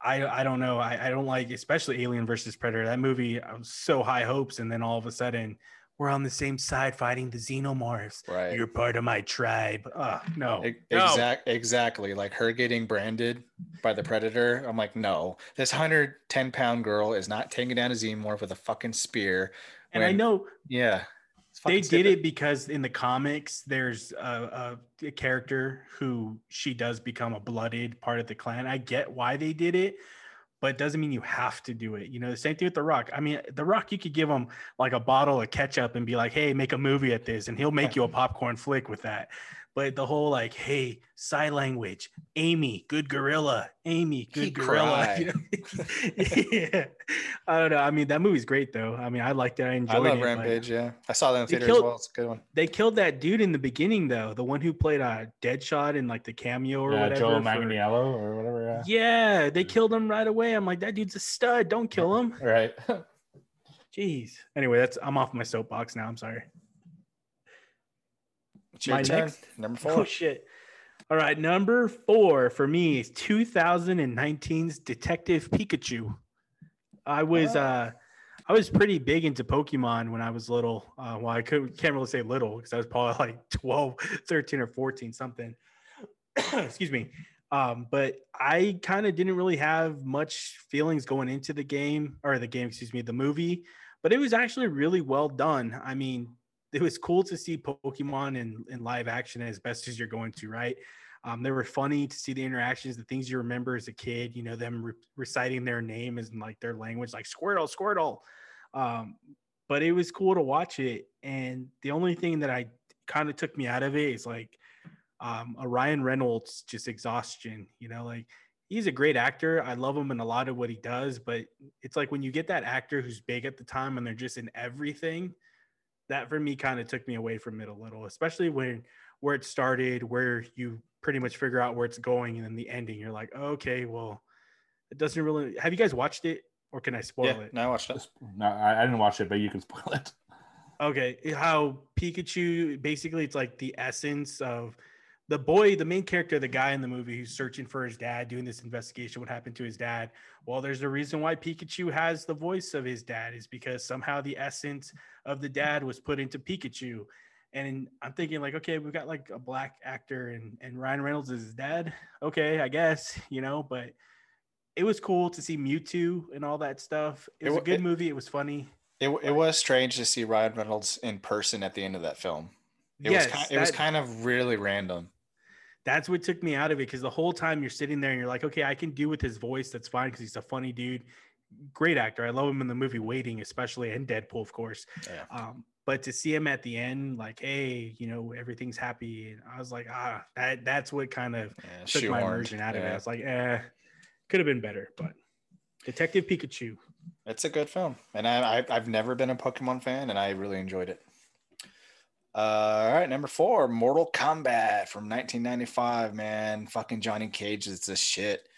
I I don't know. I, I don't like, especially Alien versus Predator. That movie, I was so high hopes, and then all of a sudden, we're on the same side fighting the xenomorphs. Right. You're part of my tribe. Uh, no, E- no. Exactly. Like her getting branded by the predator. I'm like, no, this 110 pound girl is not taking down a xenomorph with a fucking spear. And I know Yeah. they did it because in the comics there's a, a, a, character who she does become a blooded part of the clan i get why they did it but it doesn't mean you have to do it you know the same thing with the rock i mean the rock you could give him like a bottle of ketchup and be like hey make a movie at this and he'll make you a popcorn flick with that but the whole like, hey, sign language, Amy, good gorilla, Amy, good he gorilla. You know? yeah, I don't know. I mean, that movie's great though. I mean, I liked it. I enjoyed it. I love it, Rampage. Yeah, I saw that in theater killed, as well. It's a good one. They killed that dude in the beginning though, the one who played a uh, Deadshot in like the cameo or yeah, whatever. Joe Manganiello or whatever. Yeah. yeah, they killed him right away. I'm like, that dude's a stud. Don't kill him. Right. Jeez. Anyway, that's I'm off my soapbox now. I'm sorry. It's your My turn. Next, number four. Oh shit. All right, number four for me is 2019's Detective Pikachu. I was oh. uh I was pretty big into Pokemon when I was little. Uh, well, I could, can't really say little because I was probably like 12, 13 or 14, something. Excuse me. Um, but I kind of didn't really have much feelings going into the game or the game, excuse me, the movie, but it was actually really well done. I mean, it was cool to see Pokemon in, in live action as best as you're going to, right? Um, they were funny to see the interactions, the things you remember as a kid, you know, them re- reciting their name in like their language, like Squirtle, Squirtle. Um, but it was cool to watch it. And the only thing that I kind of took me out of it is like um, a Ryan Reynolds just exhaustion, you know, like he's a great actor. I love him in a lot of what he does, but it's like when you get that actor who's big at the time and they're just in everything that for me kind of took me away from it a little, especially when where it started, where you pretty much figure out where it's going, and then the ending. You're like, okay, well, it doesn't really. Have you guys watched it, or can I spoil yeah, it? No, I watched it. No, I, I didn't watch it, but you can spoil it. Okay, how Pikachu basically it's like the essence of the boy, the main character, the guy in the movie who's searching for his dad, doing this investigation, what happened to his dad. Well, there's a reason why Pikachu has the voice of his dad is because somehow the essence of the dad was put into Pikachu. And I'm thinking like, okay, we've got like a black actor and, and Ryan Reynolds is his dad. Okay, I guess, you know, but it was cool to see Mewtwo and all that stuff. It was it, a good it, movie. It was funny. It, it was strange to see Ryan Reynolds in person at the end of that film. It yes, was kind, it that, was kind of really random. That's what took me out of it because the whole time you're sitting there and you're like, okay, I can do with his voice. That's fine because he's a funny dude, great actor. I love him in the movie Waiting, especially and Deadpool, of course. Yeah. Um, but to see him at the end, like, hey, you know, everything's happy, and I was like, ah, that that's what kind of yeah, took my immersion out of it. I was like, eh, could have been better, but Detective Pikachu. It's a good film, and I, I I've never been a Pokemon fan, and I really enjoyed it. All right, number four, Mortal Kombat from 1995. Man, fucking Johnny Cage is the shit.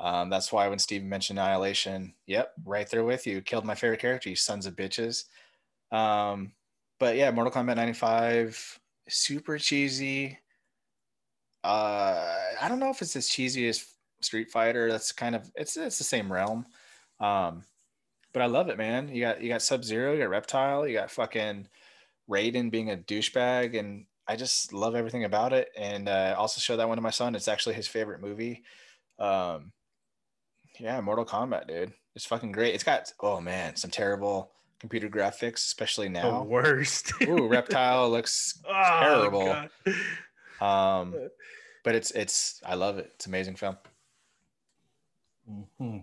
Um, that's why when Steve mentioned Annihilation, yep, right there with you. Killed my favorite character, you sons of bitches. Um, but yeah, Mortal Kombat 95, super cheesy. Uh, I don't know if it's as cheesy as Street Fighter. That's kind of it's it's the same realm. Um, but I love it, man. You got you got Sub Zero, you got Reptile, you got fucking Raiden being a douchebag, and I just love everything about it. And uh, also show that one to my son. It's actually his favorite movie. Um, yeah, Mortal Kombat, dude. It's fucking great. It's got oh man, some terrible computer graphics, especially now. The worst. Ooh, Reptile looks oh, terrible. Um, but it's it's I love it. It's amazing film. Mm-hmm.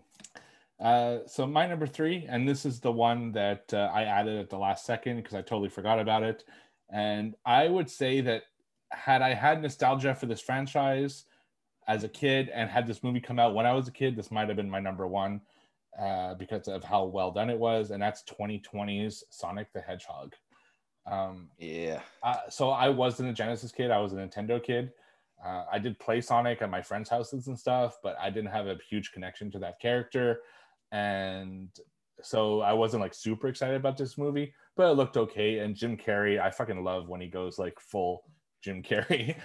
Uh, so my number three, and this is the one that uh, I added at the last second because I totally forgot about it. And I would say that had I had nostalgia for this franchise as a kid and had this movie come out when I was a kid, this might have been my number one uh, because of how well done it was. And that's 2020's Sonic the Hedgehog. Um, yeah. Uh, so I wasn't a Genesis kid. I was a Nintendo kid. Uh, I did play Sonic at my friends' houses and stuff, but I didn't have a huge connection to that character and so I wasn't like super excited about this movie, but it looked okay. And Jim Carrey, I fucking love when he goes like full Jim Carrey,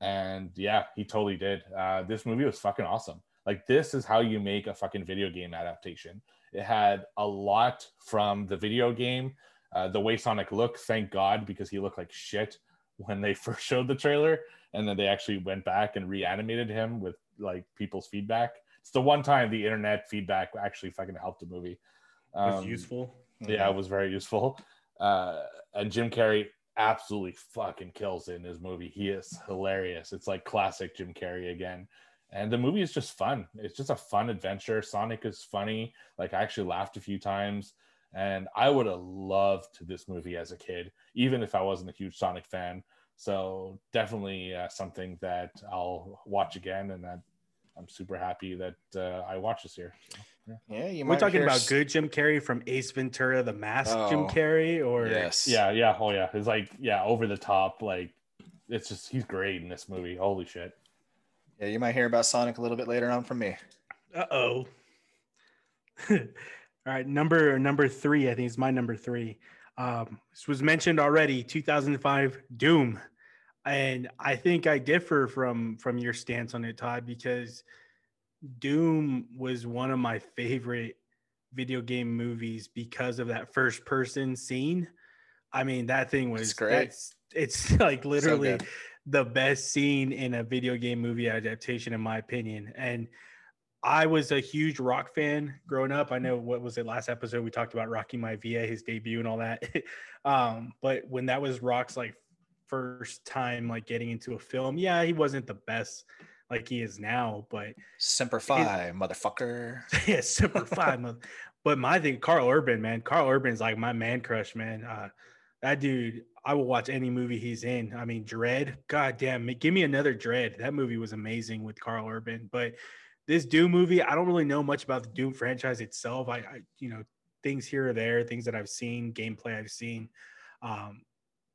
and yeah, he totally did. Uh, this movie was fucking awesome. Like this is how you make a fucking video game adaptation. It had a lot from the video game. Uh, the way Sonic looked, thank God, because he looked like shit when they first showed the trailer, and then they actually went back and reanimated him with like people's feedback it's the one time the internet feedback actually fucking helped the movie. Um, was useful. Yeah, it was very useful. Uh, and Jim Carrey absolutely fucking kills it in his movie. He is hilarious. It's like classic Jim Carrey again. And the movie is just fun. It's just a fun adventure. Sonic is funny. Like I actually laughed a few times. And I would have loved this movie as a kid, even if I wasn't a huge Sonic fan. So definitely uh, something that I'll watch again, and that I'm super happy that uh, I watched this year. So, yeah. Yeah, you We're might talking about s- good Jim Carrey from Ace Ventura, The Mask Jim Oh, Carrey, or Yes. yeah, yeah, oh yeah. It's like yeah, over the top. Like it's just he's great in this movie. Holy shit. Yeah, you might hear about Sonic a little bit later on from me. Uh oh. All right, number number three. I think it's my number three. Um, this was mentioned already. 2005 Doom, and I think I differ from from your stance on it, Todd, because Doom was one of my favorite video game movies because of that first person scene. I mean, that thing was It's great. that's- It's like literally good. the best scene in a video game movie adaptation, in my opinion. And I was a huge rock fan growing up. I know what was it last episode we talked about Rocky My Maivia, his debut and all that. um, but when that was Rock's like first time like getting into a film, yeah, he wasn't the best like he is now, but Semper Fi, motherfucker. yeah, fine. mother- But my thing, Karl Urban, man, Karl Urban's like my man crush, man. Uh, that dude, I will watch any movie he's in. I mean, Dredd, god damn, give me another Dredd. That movie was amazing with Karl Urban. But this Doom movie, I don't really know much about the Doom franchise itself. I, I you know, things here or there, things that I've seen, gameplay I've seen. Um,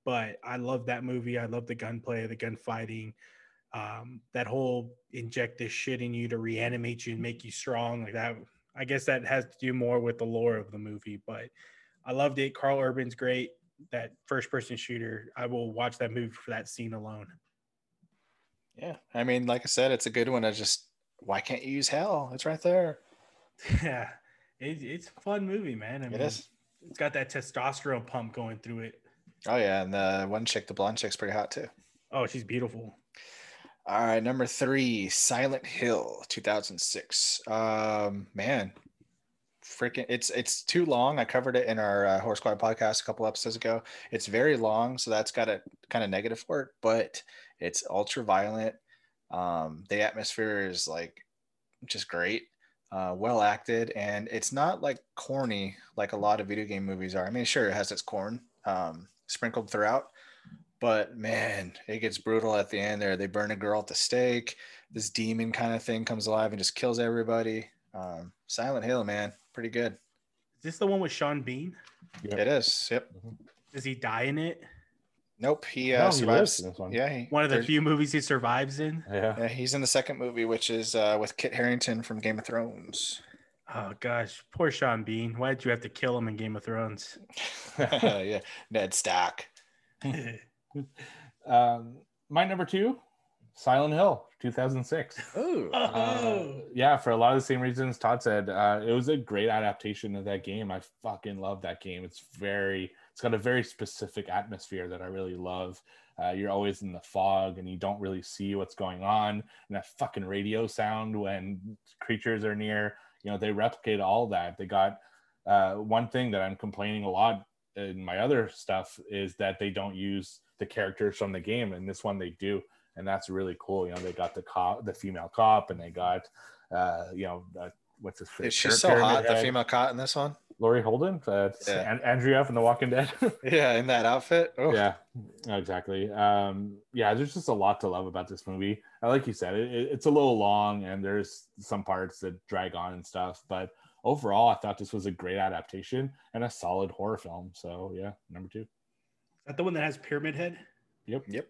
but I love that movie. I love the gunplay, the gunfighting um, that whole inject this shit in you to reanimate you and make you strong like that i guess that has to do more with the lore of the movie but i loved it karl urban's great that first person shooter i will watch that movie for that scene alone Yeah. I mean, like I said, it's a good one. I just, why can't you use hell? It's right there. yeah it, it's a fun movie man I It mean, is. it's got that testosterone pump going through it Oh, yeah. And the one chick, the blonde chick's pretty hot too. oh she's beautiful All right. Number three, Silent Hill, 2006. Um, man, freaking, it's, it's too long. I covered it in our uh, Horse Squad podcast a couple episodes ago. It's very long. So that's got a kind of negative for it, but it's ultra violent. Um, the atmosphere is like just great. Uh, well acted, and it's not like corny like a lot of video game movies are. I mean, sure, it has its corn um, sprinkled throughout, but man, it gets brutal at the end. There, they burn a girl at the stake. This demon kind of thing comes alive and just kills everybody. Um, Silent Hill, man, pretty good. is this the one with sean bean Yep. It is. Yep. does he die in it Nope. He No, uh, he survives. in this one. Yeah. He, one of the few movies he survives in Yeah. Yeah, he's in the second movie, which is uh, with Kit Harington from Game of Thrones. Oh gosh poor sean bean why did you have to kill him in game of thrones yeah, Ned Stark. Um, my number two, Silent Hill, 2006. Ooh. Uh, Oh. yeah, for a lot of the same reasons Todd said, uh, it was a great adaptation of that game. I fucking love that game. It's very, it's got a very specific atmosphere that I really love. Uh, you're always in the fog and you don't really see what's going on. And that fucking radio sound when creatures are near, you know, they replicate all that. They got uh, one thing that I'm complaining a lot in my other stuff is that they don't use the characters from the game. And this one they do and that's really cool. You know, they got the cop, the female cop, and they got, uh, you know, uh, what's his Is she so hot, the female cop in this one? Laurie Holden, uh, Yeah. An- Andrea from The Walking Dead. Yeah, in that outfit. Oh, yeah, exactly. Um, yeah, there's just a lot to love about this movie. Like you said, it, it- it's a little long, and there's some parts that drag on and stuff, but overall, I thought this was a great adaptation and a solid horror film. So yeah, number two. Is that the one that has Pyramid Head? Yep. Yep.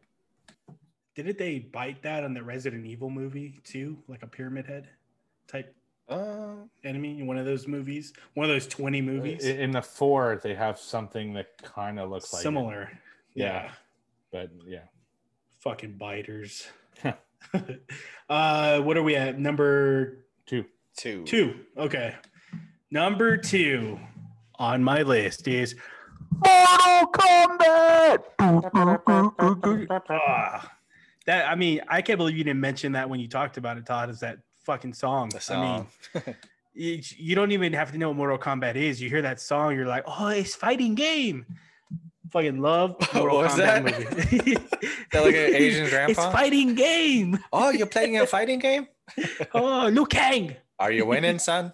Didn't they bite that on the Resident Evil movie too? Like a Pyramid Head type Uh, enemy in one of those movies? One of those 20 movies? In in the four, they have something that kind of looks like Similar. Yeah. yeah. but yeah. Fucking biters. uh, what are we at? Number Two. two. two. Okay. Number two on my list is Mortal Kombat. Ah, that I mean, I can't believe you didn't mention that when you talked about it, Todd. Is that fucking song? The I mean, song. you, don't even have to know what Mortal Kombat is. You hear that song, you're like, oh, it's fighting game. Fucking love What Mortal was Kombat that? movie. that like an Asian grandpa? It's fighting game. Oh, you're playing a fighting game? Oh, Liu Kang. Are you winning, son?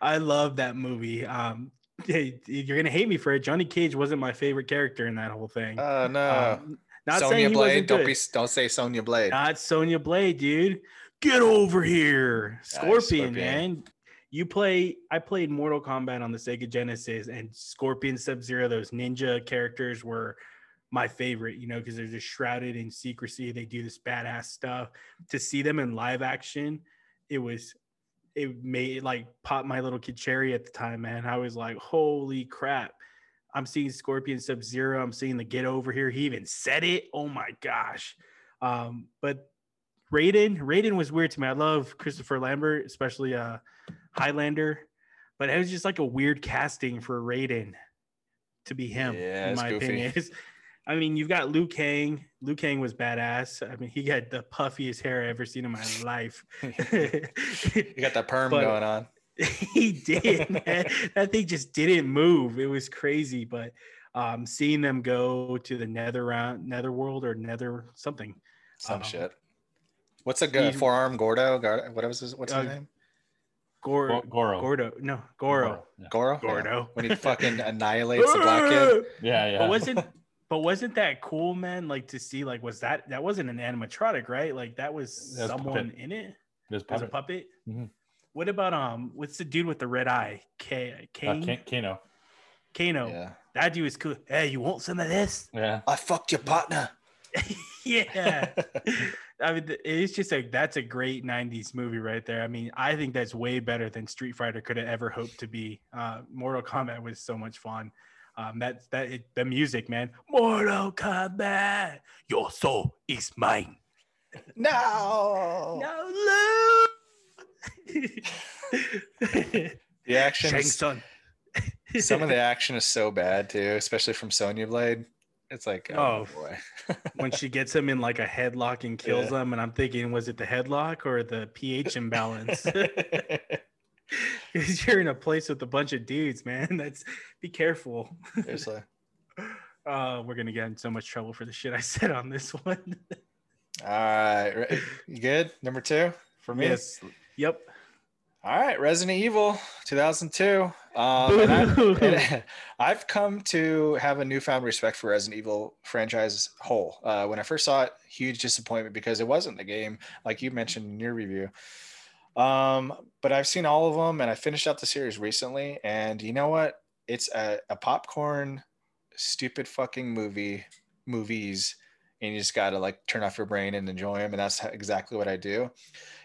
I love that movie. Um, hey, you're gonna hate me for it. Johnny Cage wasn't my favorite character in that whole thing. Oh no. Um, not Sonya saying he Blade. wasn't Don't good. be don't say Sonya Blade. Not Sonya Blade, dude. Get over here, Scorpion, Scorpion. man. You play. I played Mortal Kombat on the Sega Genesis, and Scorpion, Sub Zero, those ninja characters were my favorite. You know, because they're just shrouded in secrecy. They do this badass stuff. To see them in live action, it was. It made it like pop my little kid cherry at the time, man. I was like, holy crap. I'm seeing Scorpion Sub Zero. I'm seeing the get over here. He even said it. Oh my gosh. Um, but Raiden, Raiden was weird to me. I love Christopher Lambert, especially uh Highlander, but it was just like a weird casting for Raiden to be him, Yeah, in my goofy. opinion. I mean, you've got Liu Kang. Liu Kang was badass. I mean, he got the puffiest hair I ever seen in my life. you got that perm But- going on. he did, man. That thing just didn't move. It was crazy. But um, seeing them go to the nether round, nether world or nether something. Some um, shit. What's a good he- forearm Gordo? Gar- What was his what's his Uh, name? Gor- Goro. Gordo. No, Goro. Yeah. Goro? Yeah. Gordo. When he fucking annihilates the black kid. Yeah, yeah. But wasn't but wasn't that cool, man? Like to see like was that that wasn't an animatronic, right? Like that was That's someone puppet. in it There's as a puppet. puppet. What about um what's the dude with the red eye? K Uh, Kane? Kan- Kano. Kano. Yeah. That dude is cool. Hey, you want some of this? Yeah. I fucked your partner. yeah. I mean, it's just like that's a great '90s movie right there. I mean, I think that's way better than Street Fighter could have ever hoped to be. Uh, Mortal Kombat was so much fun. Um, that that it, the music, man. Mortal Kombat, your soul is mine. no. No love. The action Shang some of the action is so bad too, especially from Sonya Blade. It's like oh, Oh. boy. when she gets him in like a headlock and kills him, and I'm thinking, was it the headlock or the pH imbalance? Because you're in a place with a bunch of dudes, man. That's be careful. Seriously. Uh, we're gonna get in so much trouble for the shit I said on this one. All right. You good? Number two for me? yes. Yep. All right, Resident Evil 2002. Um, and I, Boo. and I've come to have a newfound respect for Resident Evil franchise whole. Uh, when I first saw it, huge disappointment because it wasn't the game like you mentioned in your review. Um, but I've seen all of them, and I finished out the series recently. And you know what? It's a, a popcorn, stupid fucking movie, movies, and you just gotta like turn off your brain and enjoy them. And that's exactly what I do.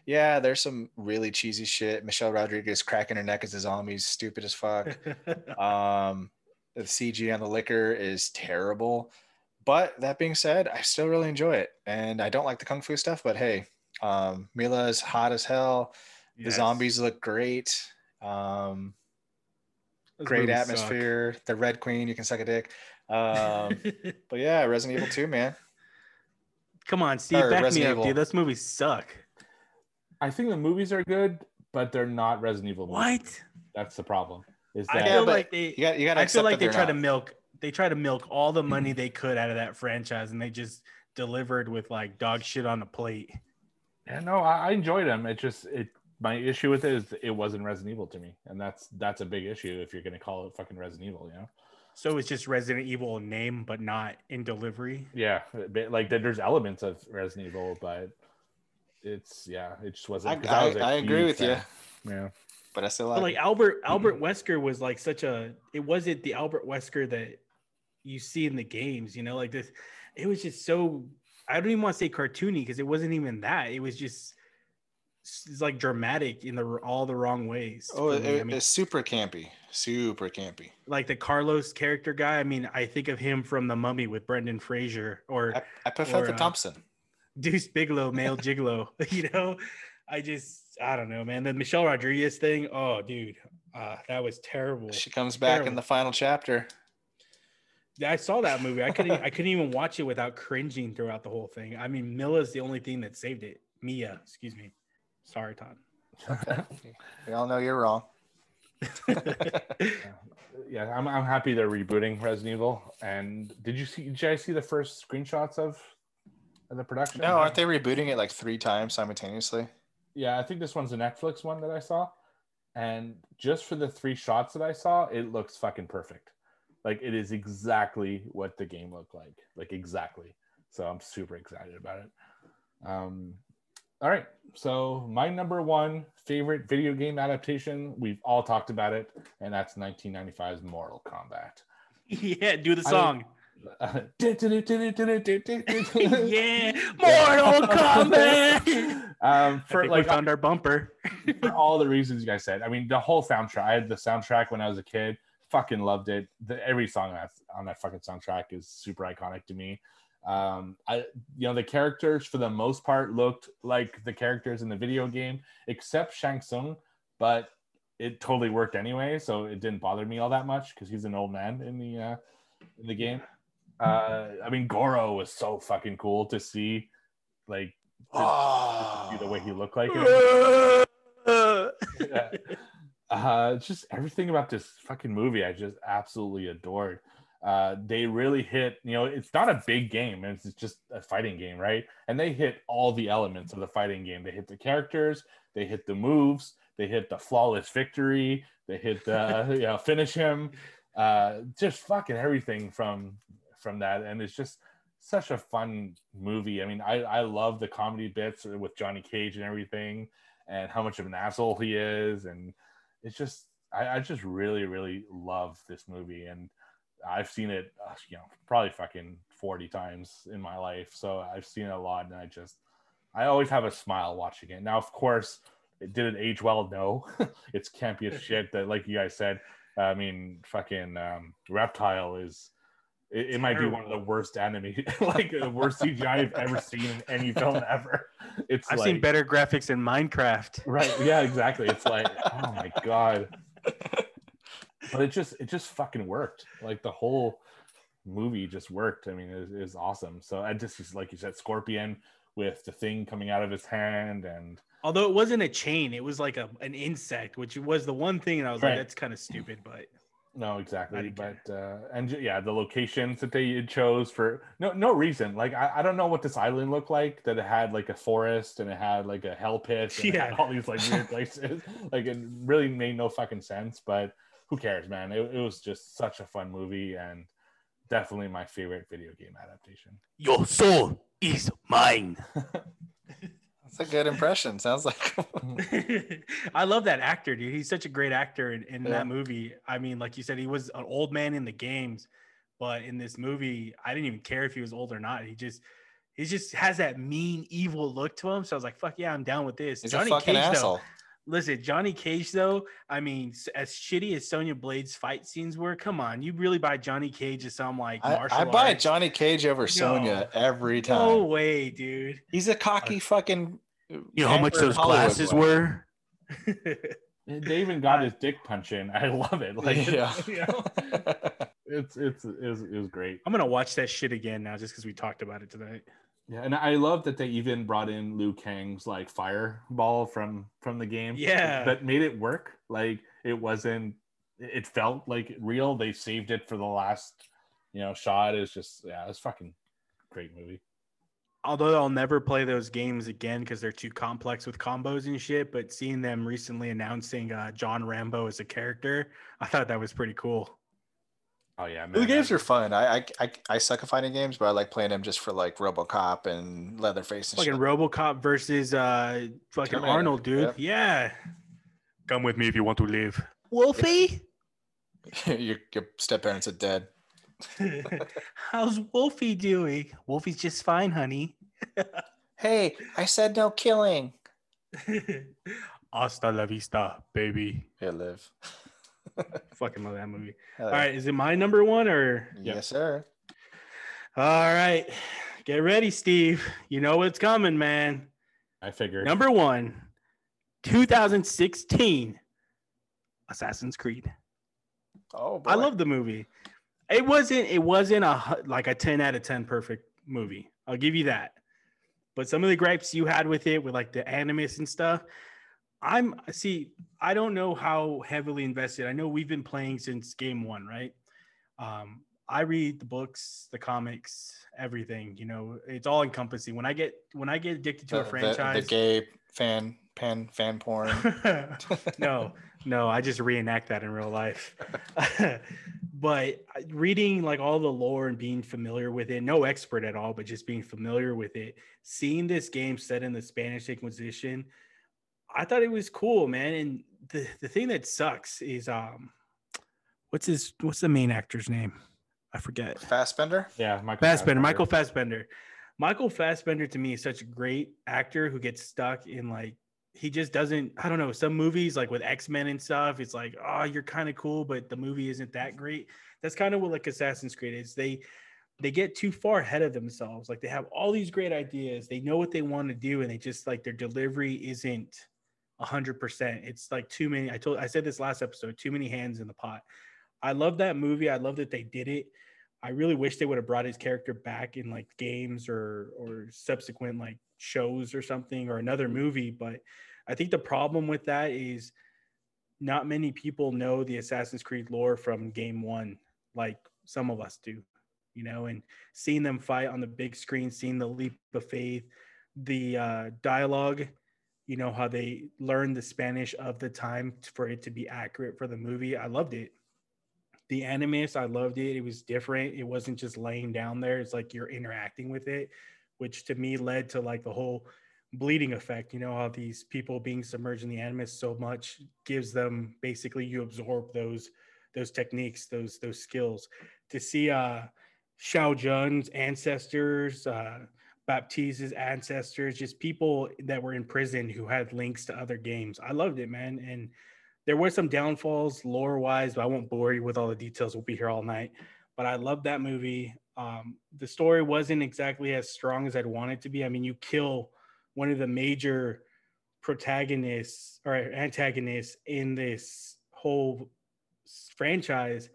Yeah, there's some really cheesy shit. Michelle Rodriguez cracking her neck as a zombie, is stupid as fuck. Um, the CG on the licker is terrible. But that being said, I still really enjoy it. And I don't like the kung fu stuff, but hey, um, Milla is hot as hell. The Yes. zombies look great. Um, great movies suck. atmosphere. The Red Queen, you can suck a dick. Um, but yeah, Resident Evil 2, man. Come on, Steve, Or back Resident me up, Evil. dude. Those movies suck. I think the movies are good, but they're not Resident Evil. movies. What? That's the problem. Is that I feel but like they. You got you got to I feel like they they're try to milk. They try to milk all the money mm-hmm. they could out of that franchise, and they just delivered with like dog shit on the plate. Yeah, no, I, I enjoyed them. It just it my issue with it is it wasn't Resident Evil to me, and that's that's a big issue if you're gonna call it fucking Resident Evil, you know? So it's just Resident Evil name, but not in delivery. Yeah, like there's elements of Resident Evil, but it's yeah, it just wasn't. I- I was a I- I agree huge with you. Yeah, But I still But like, like Albert Albert Wesker was like such a. It wasn't the Albert Wesker that you see in the games. You know, like this. It was just so. I don't even want to say cartoony because it wasn't even that. It was just. It's like dramatic in the all the wrong ways. oh, it- I mean, it's super campy. Super campy. like the Carlos character guy. I mean, I think of him from The Mummy with Brendan Fraser or I, I prefer Or, the uh, Thompson. Deuce Bigelow, male gigolo. You know, I just I don't know, man. The Michelle Rodriguez thing. Oh, dude, uh, that was terrible. She comes back in the final chapter. Yeah, I saw that movie. I couldn't I couldn't even watch it without cringing throughout the whole thing. I mean, Milla's the only thing that saved it. Mia, excuse me. Sorry, Todd. We all know you're wrong. yeah, I'm, I'm happy they're rebooting Resident Evil. And did you see? Did you guys see the first screenshots of, of the production? no, aren't they rebooting it like three times simultaneously? Yeah, I think this one's a Netflix one that I saw. And just for the three shots that I saw, it looks fucking perfect. Like it is exactly what the game looked like. Like exactly. So I'm super excited about it. Um, all right. So my number one favorite video game adaptation, we've all talked about it, and that's 1995's Mortal Kombat. yeah, do the song. yeah, yeah, Mortal Kombat. um, For for like like found our bumper. for all the reasons you guys said. I mean, the whole soundtrack. I had the soundtrack when I was a kid. Fucking loved it. The, every song that's on that fucking soundtrack is super iconic to me. Um, I, you know, the characters for the most part looked like the characters in the video game, except Shang Tsung, but it totally worked anyway, so it didn't bother me all that much because he's an old man in the uh, in the game. Uh, I mean, Goro was so fucking cool to see, like, to see the way he looked like. Yeah. uh just everything about this fucking movie i just absolutely adored uh they really hit you know it's not a big game it's just a fighting game right and they hit all the elements of the fighting game they hit the characters they hit the moves they hit the flawless victory they hit the you know finish him uh just fucking everything from from that. And it's just such a fun movie. I mean i i love the comedy bits with johnny cage and everything and how much of an asshole he is. And it's just I, I just really really love this movie. And i've seen it uh, you know probably fucking 40 times in my life. So i've seen it a lot and i just i always have a smile watching it. Now of course it did it age well no. It's campy as shit that like you guys said i mean fucking um, reptile is it, it might be one of the worst anime like the worst cgi i've ever seen in any film ever it's I've like, seen better graphics in Minecraft. Right. Yeah, exactly. It's like, oh my god. But it just it just fucking worked. Like the whole movie just worked. I mean, it is awesome. So I just like you said, Scorpion with the thing coming out of his hand and Although it wasn't a chain, it was like a an insect, which was the one thing, and I was Right. like, that's kind of stupid. But no, exactly. But uh and yeah, the locations that they chose for no no reason. Like I, I don't know what this island looked like. That it had like a forest and it had like a hell pit and it had Yeah. all these like weird places. like it really made no fucking sense. But who cares, man? It, it was just such a fun movie and definitely my favorite video game adaptation. your soul is mine. That's a good impression. Sounds like I love that actor, dude. He's such a great actor in, in Yeah. that movie. I mean, like you said, he was an old man in the games, but in this movie, I didn't even care if he was old or not. He just he just has that mean, evil look to him. So I was like, fuck yeah, I'm down with this. he's a fucking Cage, asshole. though. Listen, Johnny Cage, though, I mean, as shitty as Sonya Blade's fight scenes were, come on, you really buy Johnny Cage as some like I, martial I buy arts? Johnny Cage over Sonya every time. No way, dude. He's a cocky uh, fucking. You know how much those Hollywood glasses boy. were? They even got his dick punch in. I love it. Like Yeah. you know, it's it's it was, it was great. I'm gonna watch that shit again now just because we talked about it tonight. Yeah, and I love that they even brought in Liu Kang's like fireball from from the game. Yeah. that made it work. Like it wasn't. It felt like real. They saved it for the last, you know, shot. Is just yeah, it's fucking great movie. Although I'll never play those games again because they're too complex with combos and shit. But seeing them recently announcing uh, John Rambo as a character, I thought that was pretty cool. Oh yeah, man. The games are fun. I, I I I suck at fighting games, but I like playing them just for like RoboCop and Leatherface and Fucking shit. RoboCop versus uh, fucking Terminator, Arnold, dude. yep. Yeah. Come with me if you want to live. Wolfie, your your step parents are dead. how's Wolfie doing? Wolfie's just fine, honey. Hey, I said no killing. Hasta la vista, baby. Here, live. Fucking love that movie. Hell All yeah. is it my number one or? Yes, sir. All right, get ready, Steve. You know what's coming, man. I figured. Number one, 2016, Assassin's Creed. Oh, boy. I love the movie. It wasn't. It wasn't a like a 10 out of 10 perfect movie. I'll give you that. But some of the gripes you had with it, with like the animus and stuff, I'm see. I don't know how heavily invested. I know we've been playing since game one, right? Um, I read the books, the comics, everything. You know, it's all encompassing. When I get when I get addicted to The, a the- franchise, the, gay fan pan fan porn. no, no, I just reenact that in real life. but reading like all the lore and being familiar with it, no expert at all, but just being familiar with it, seeing this game set in the Spanish Inquisition, I thought it was cool, man. And the, the thing that sucks is um what's his what's the main actor's name? I forget. Fassbender. Yeah, Michael Fassbender, Michael Fassbender. Michael Fassbender to me is such a great actor who gets stuck in like he just doesn't. I don't know. Some movies like with X Men and stuff, it's like oh you're kind of cool, but the movie isn't that great. That's kind of what like Assassin's Creed is. They they get too far ahead of themselves. Like they have all these great ideas. They know what they want to do, and they just like their delivery isn't hundred percent. It's like too many. I told I said this last episode. Too many hands in the pot. I love that movie. I love that they did it. I really wish they would have brought his character back in like games or or subsequent like shows or something or another movie. But I think the problem with that is not many people know the Assassin's Creed lore from game one, like some of us do, you know, and seeing them fight on the big screen, seeing the leap of faith, the uh, dialogue, you know, how they learned the Spanish of the time for it to be accurate for the movie. I loved it. The animus i loved it. It was different. It wasn't just laying down there. It's like you're interacting with it which to me led to like the whole bleeding effect you know how these people being submerged in the animus so much gives them basically you absorb those those techniques those those skills. To see uh Shao Jun's ancestors uh Baptiste's ancestors just people that were in prison who had links to other games i loved it man and there were some downfalls lore wise, but I won't bore you with all the details. We'll be here all night. But I love that movie. Um, the story wasn't exactly as strong as I'd want it to be. I mean, you kill one of the major protagonists or antagonists in this whole franchise.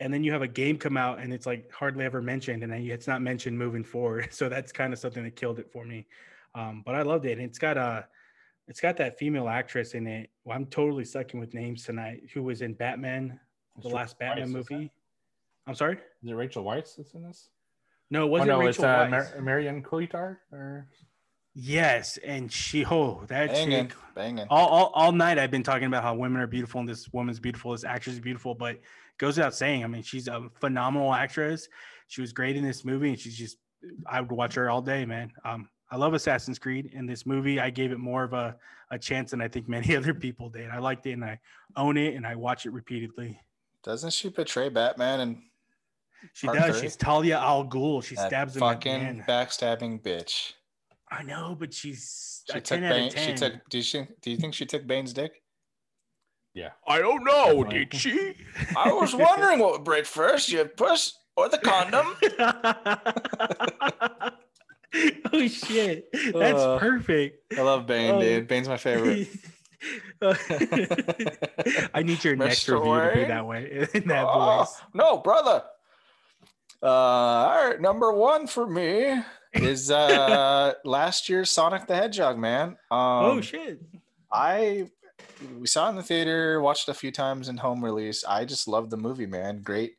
And then you have a game come out and it's like hardly ever mentioned, and then it's not mentioned moving forward. So that's kind of something that killed it for me. Um, but I loved it. And it's got a it's got that female actress in it. Well, I'm totally sucking with names tonight. Who was in Batman, the last Batman movie? I'm sorry. Is it Rachel Weisz that's in this? No, it Oh, wasn't no, Rachel it's uh, Weisz. Mar- Marion Cotillard. Or yes, and she. Oh, that Banging, chick. banging. All, all, all night I've been talking about how women are beautiful and this woman's beautiful, this actress is beautiful, but it goes without saying. I mean, she's a phenomenal actress. She was great in this movie, and she's just. I would watch her all day, man. Um, I love Assassin's Creed. In this movie, I gave it more of a, a chance than I think many other people did. I liked it and I own it and I watch it repeatedly. Doesn't she betray Batman and She does. three? She's Talia al Ghul. She that stabs him fucking backstabbing bitch? I know, but she's She took 10 out of Bane. 10. She took. Do you do you think she took Bane's dick? Yeah, I don't know, Definitely. did she? I was wondering what would break first, your puss or the condom. oh shit, that's Uh, perfect. I love Bane, Oh. dude. Bane's my favorite. I need your next Mr. review to be that way in that Oh, voice. no, brother. Uh, all right, number one for me is uh last year's Sonic the Hedgehog, man. Um, oh shit! I we saw it in the theater, watched a few times in home release. I just love the movie, man. Great,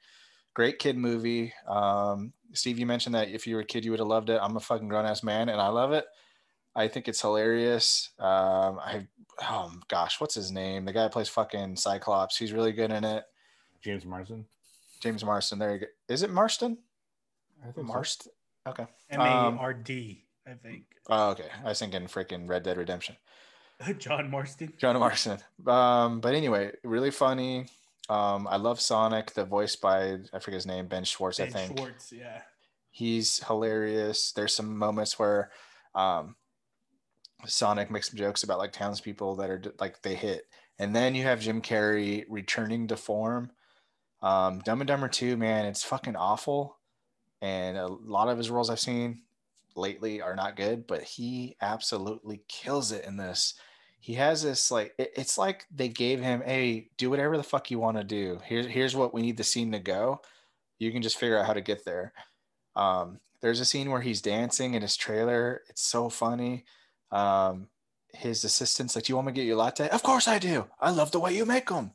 great kid movie. Um, Steve, you mentioned that if you were a kid, you would have loved it. I'm a fucking grown ass man, and I love it. I think it's hilarious. Um, I oh gosh, what's his name? The guy that plays fucking Cyclops. He's really good in it. James Marsden. James Marston. There you go. Is it Marston? I think so. Marston. Okay. M A R D, I think. Oh, okay. I was thinking freaking Red Dead Redemption. John Marston. John Marston. Um, but anyway, really funny. Um, I love Sonic, the voice by I forget his name, Ben Schwartz, I think. Schwartz, yeah. He's hilarious. There's some moments where um, Sonic makes some jokes about like townspeople that are like they hit, and then you have Jim Carrey returning to form. Um, Dumb and Dumber 2, man, it's fucking awful. And a lot of his roles I've seen lately are not good, but he absolutely kills it in this. He has this like it- it's like they gave him, hey, do whatever the fuck you want to do. Here's here's what we need the scene to go. You can just figure out how to get there. Um, there's a scene where he's dancing in his trailer. It's so funny. Um, his assistants like, "Do you want me to get you a latte?" Of course I do. I love the way you make them.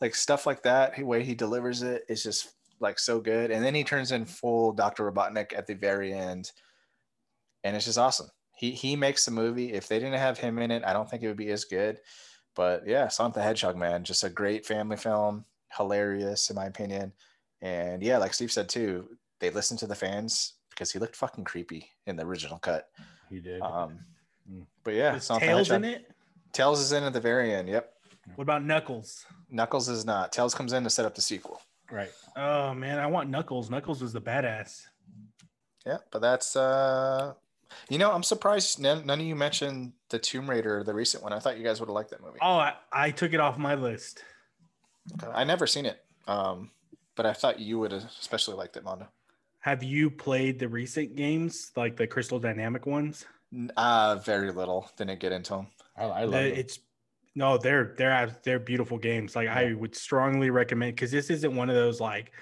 Like stuff like that. The way he delivers it is just like so good. And then he turns in full Doctor Robotnik at the very end, and it's just awesome. He he makes the movie. If they didn't have him in it, I don't think it would be as good. But yeah, Sonic the Hedgehog, man, just a great family film, hilarious in my opinion. And yeah, like Steve said too, they listened to the fans because he looked fucking creepy in the original cut. He did. Um, Mm. but yeah, Is Sonic the Tails in it? Tails is in at the very end. Yep. What about Knuckles? Knuckles is not. Tails comes in to set up the sequel. right. Oh man, I want Knuckles. Knuckles was the badass. Yeah, but that's uh you know, I'm surprised none, none of you mentioned the Tomb Raider, the recent one. I thought you guys would have liked that movie. Oh, I, I took it off my list. Okay. I never seen it. Um, but I thought you would especially liked it, Mondo. Have you played the recent games, like the Crystal Dynamic ones? N- Uh very little. Didn't get into them. I, I love The- it. it's no, they're they're they're beautiful games. Like I would strongly recommend because this isn't one of those like.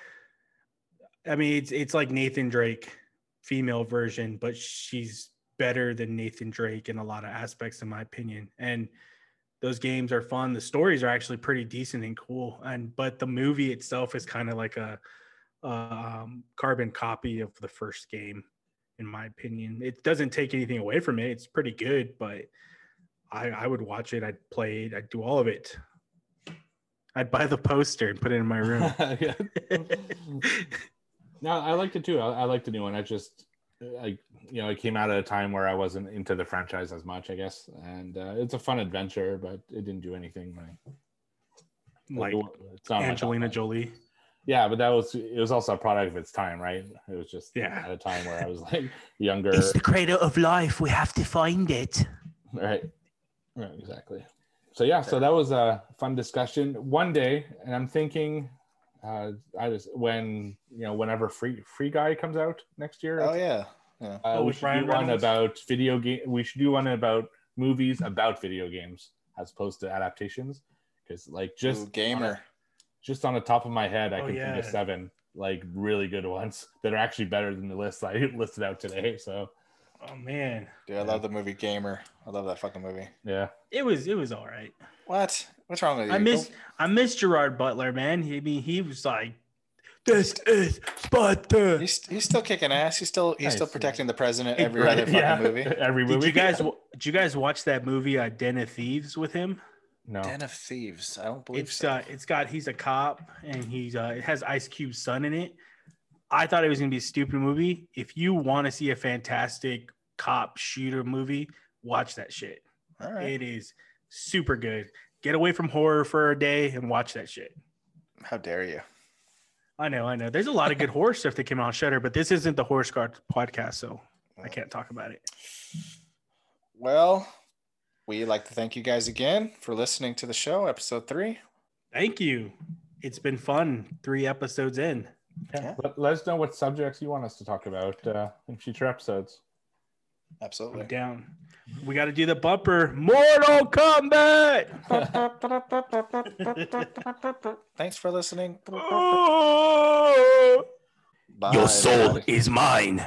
I mean, it's it's like Nathan Drake, female version, but she's better than Nathan Drake in a lot of aspects, in my opinion. And those games are fun. The stories are actually pretty decent and cool. And but the movie itself is kind of like a, a um, carbon copy of the first game, in my opinion. It doesn't take anything away from it. It's pretty good, but I, I would watch it. I'd play it. I'd do all of it. I'd buy the poster and put it in my room. Yeah. no, I liked it too. I, I liked the new one. I just, I, you know, it came out at a time where I wasn't into the franchise as much, I guess. And uh, it's a fun adventure, but it didn't do anything. Like, like it's not my top Angelina. Jolie. Yeah, but that was it was also a product of its time, right? It was just Yeah. at a time where I was like younger. It's the cradle of life. We have to find it. Right. Right, exactly. So yeah, so that was a fun discussion. One day, and I'm thinking, uh, I just when you know whenever free free guy comes out next year, Oh yeah. Yeah. uh, Oh, we should Ryan do one about video game. We should do one about movies about video games as opposed to adaptations, because like just Ooh, gamer. just on the top of my head, I Oh, can think of seven like really good ones that are actually better than the list I listed out today. So Oh man, Dude, I love the movie Gamer. I love that fucking movie. yeah, it was it was all right. What? What's wrong with you? I miss I miss Gerard Butler, man. He I mean he was like, this is Sparta. He's, he's still kicking ass. He's still he's still Nice. protecting the president every Right, other fucking yeah. movie. every Did movie. you guys did you guys watch that movie uh, Den of Thieves with him? no. Den of Thieves. I don't believe It's so. uh, it's got he's a cop and he's uh, it has Ice Cube's son in it. I thought it was gonna be a stupid movie. If you want to see a fantastic cop shooter movie, watch that shit. All right. It is super good. Get away from horror for a day and watch that shit. How dare you? I know, I know. There's a lot of good horror stuff that came out on Shudder, but this isn't the Horror Guard podcast, so I can't talk about it. Well, we'd like to thank you guys again for listening to the show, episode three. Thank you. It's been fun. Three episodes in. Yeah. Let, let us know what subjects you want us to talk about uh, in future episodes. I'm Absolutely. down. We got to do the bumper. Mortal Kombat. Thanks for listening. Oh! Bye, Your soul everybody. is mine.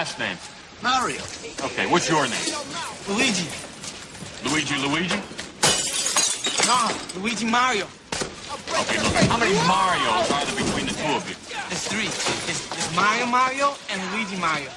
last name? Mario. Okay, what's your name? Luigi. Luigi Luigi? No, Luigi Mario. Okay, look, how many Marios are there between the two of you? There's three. It's Mario Mario and Luigi Mario.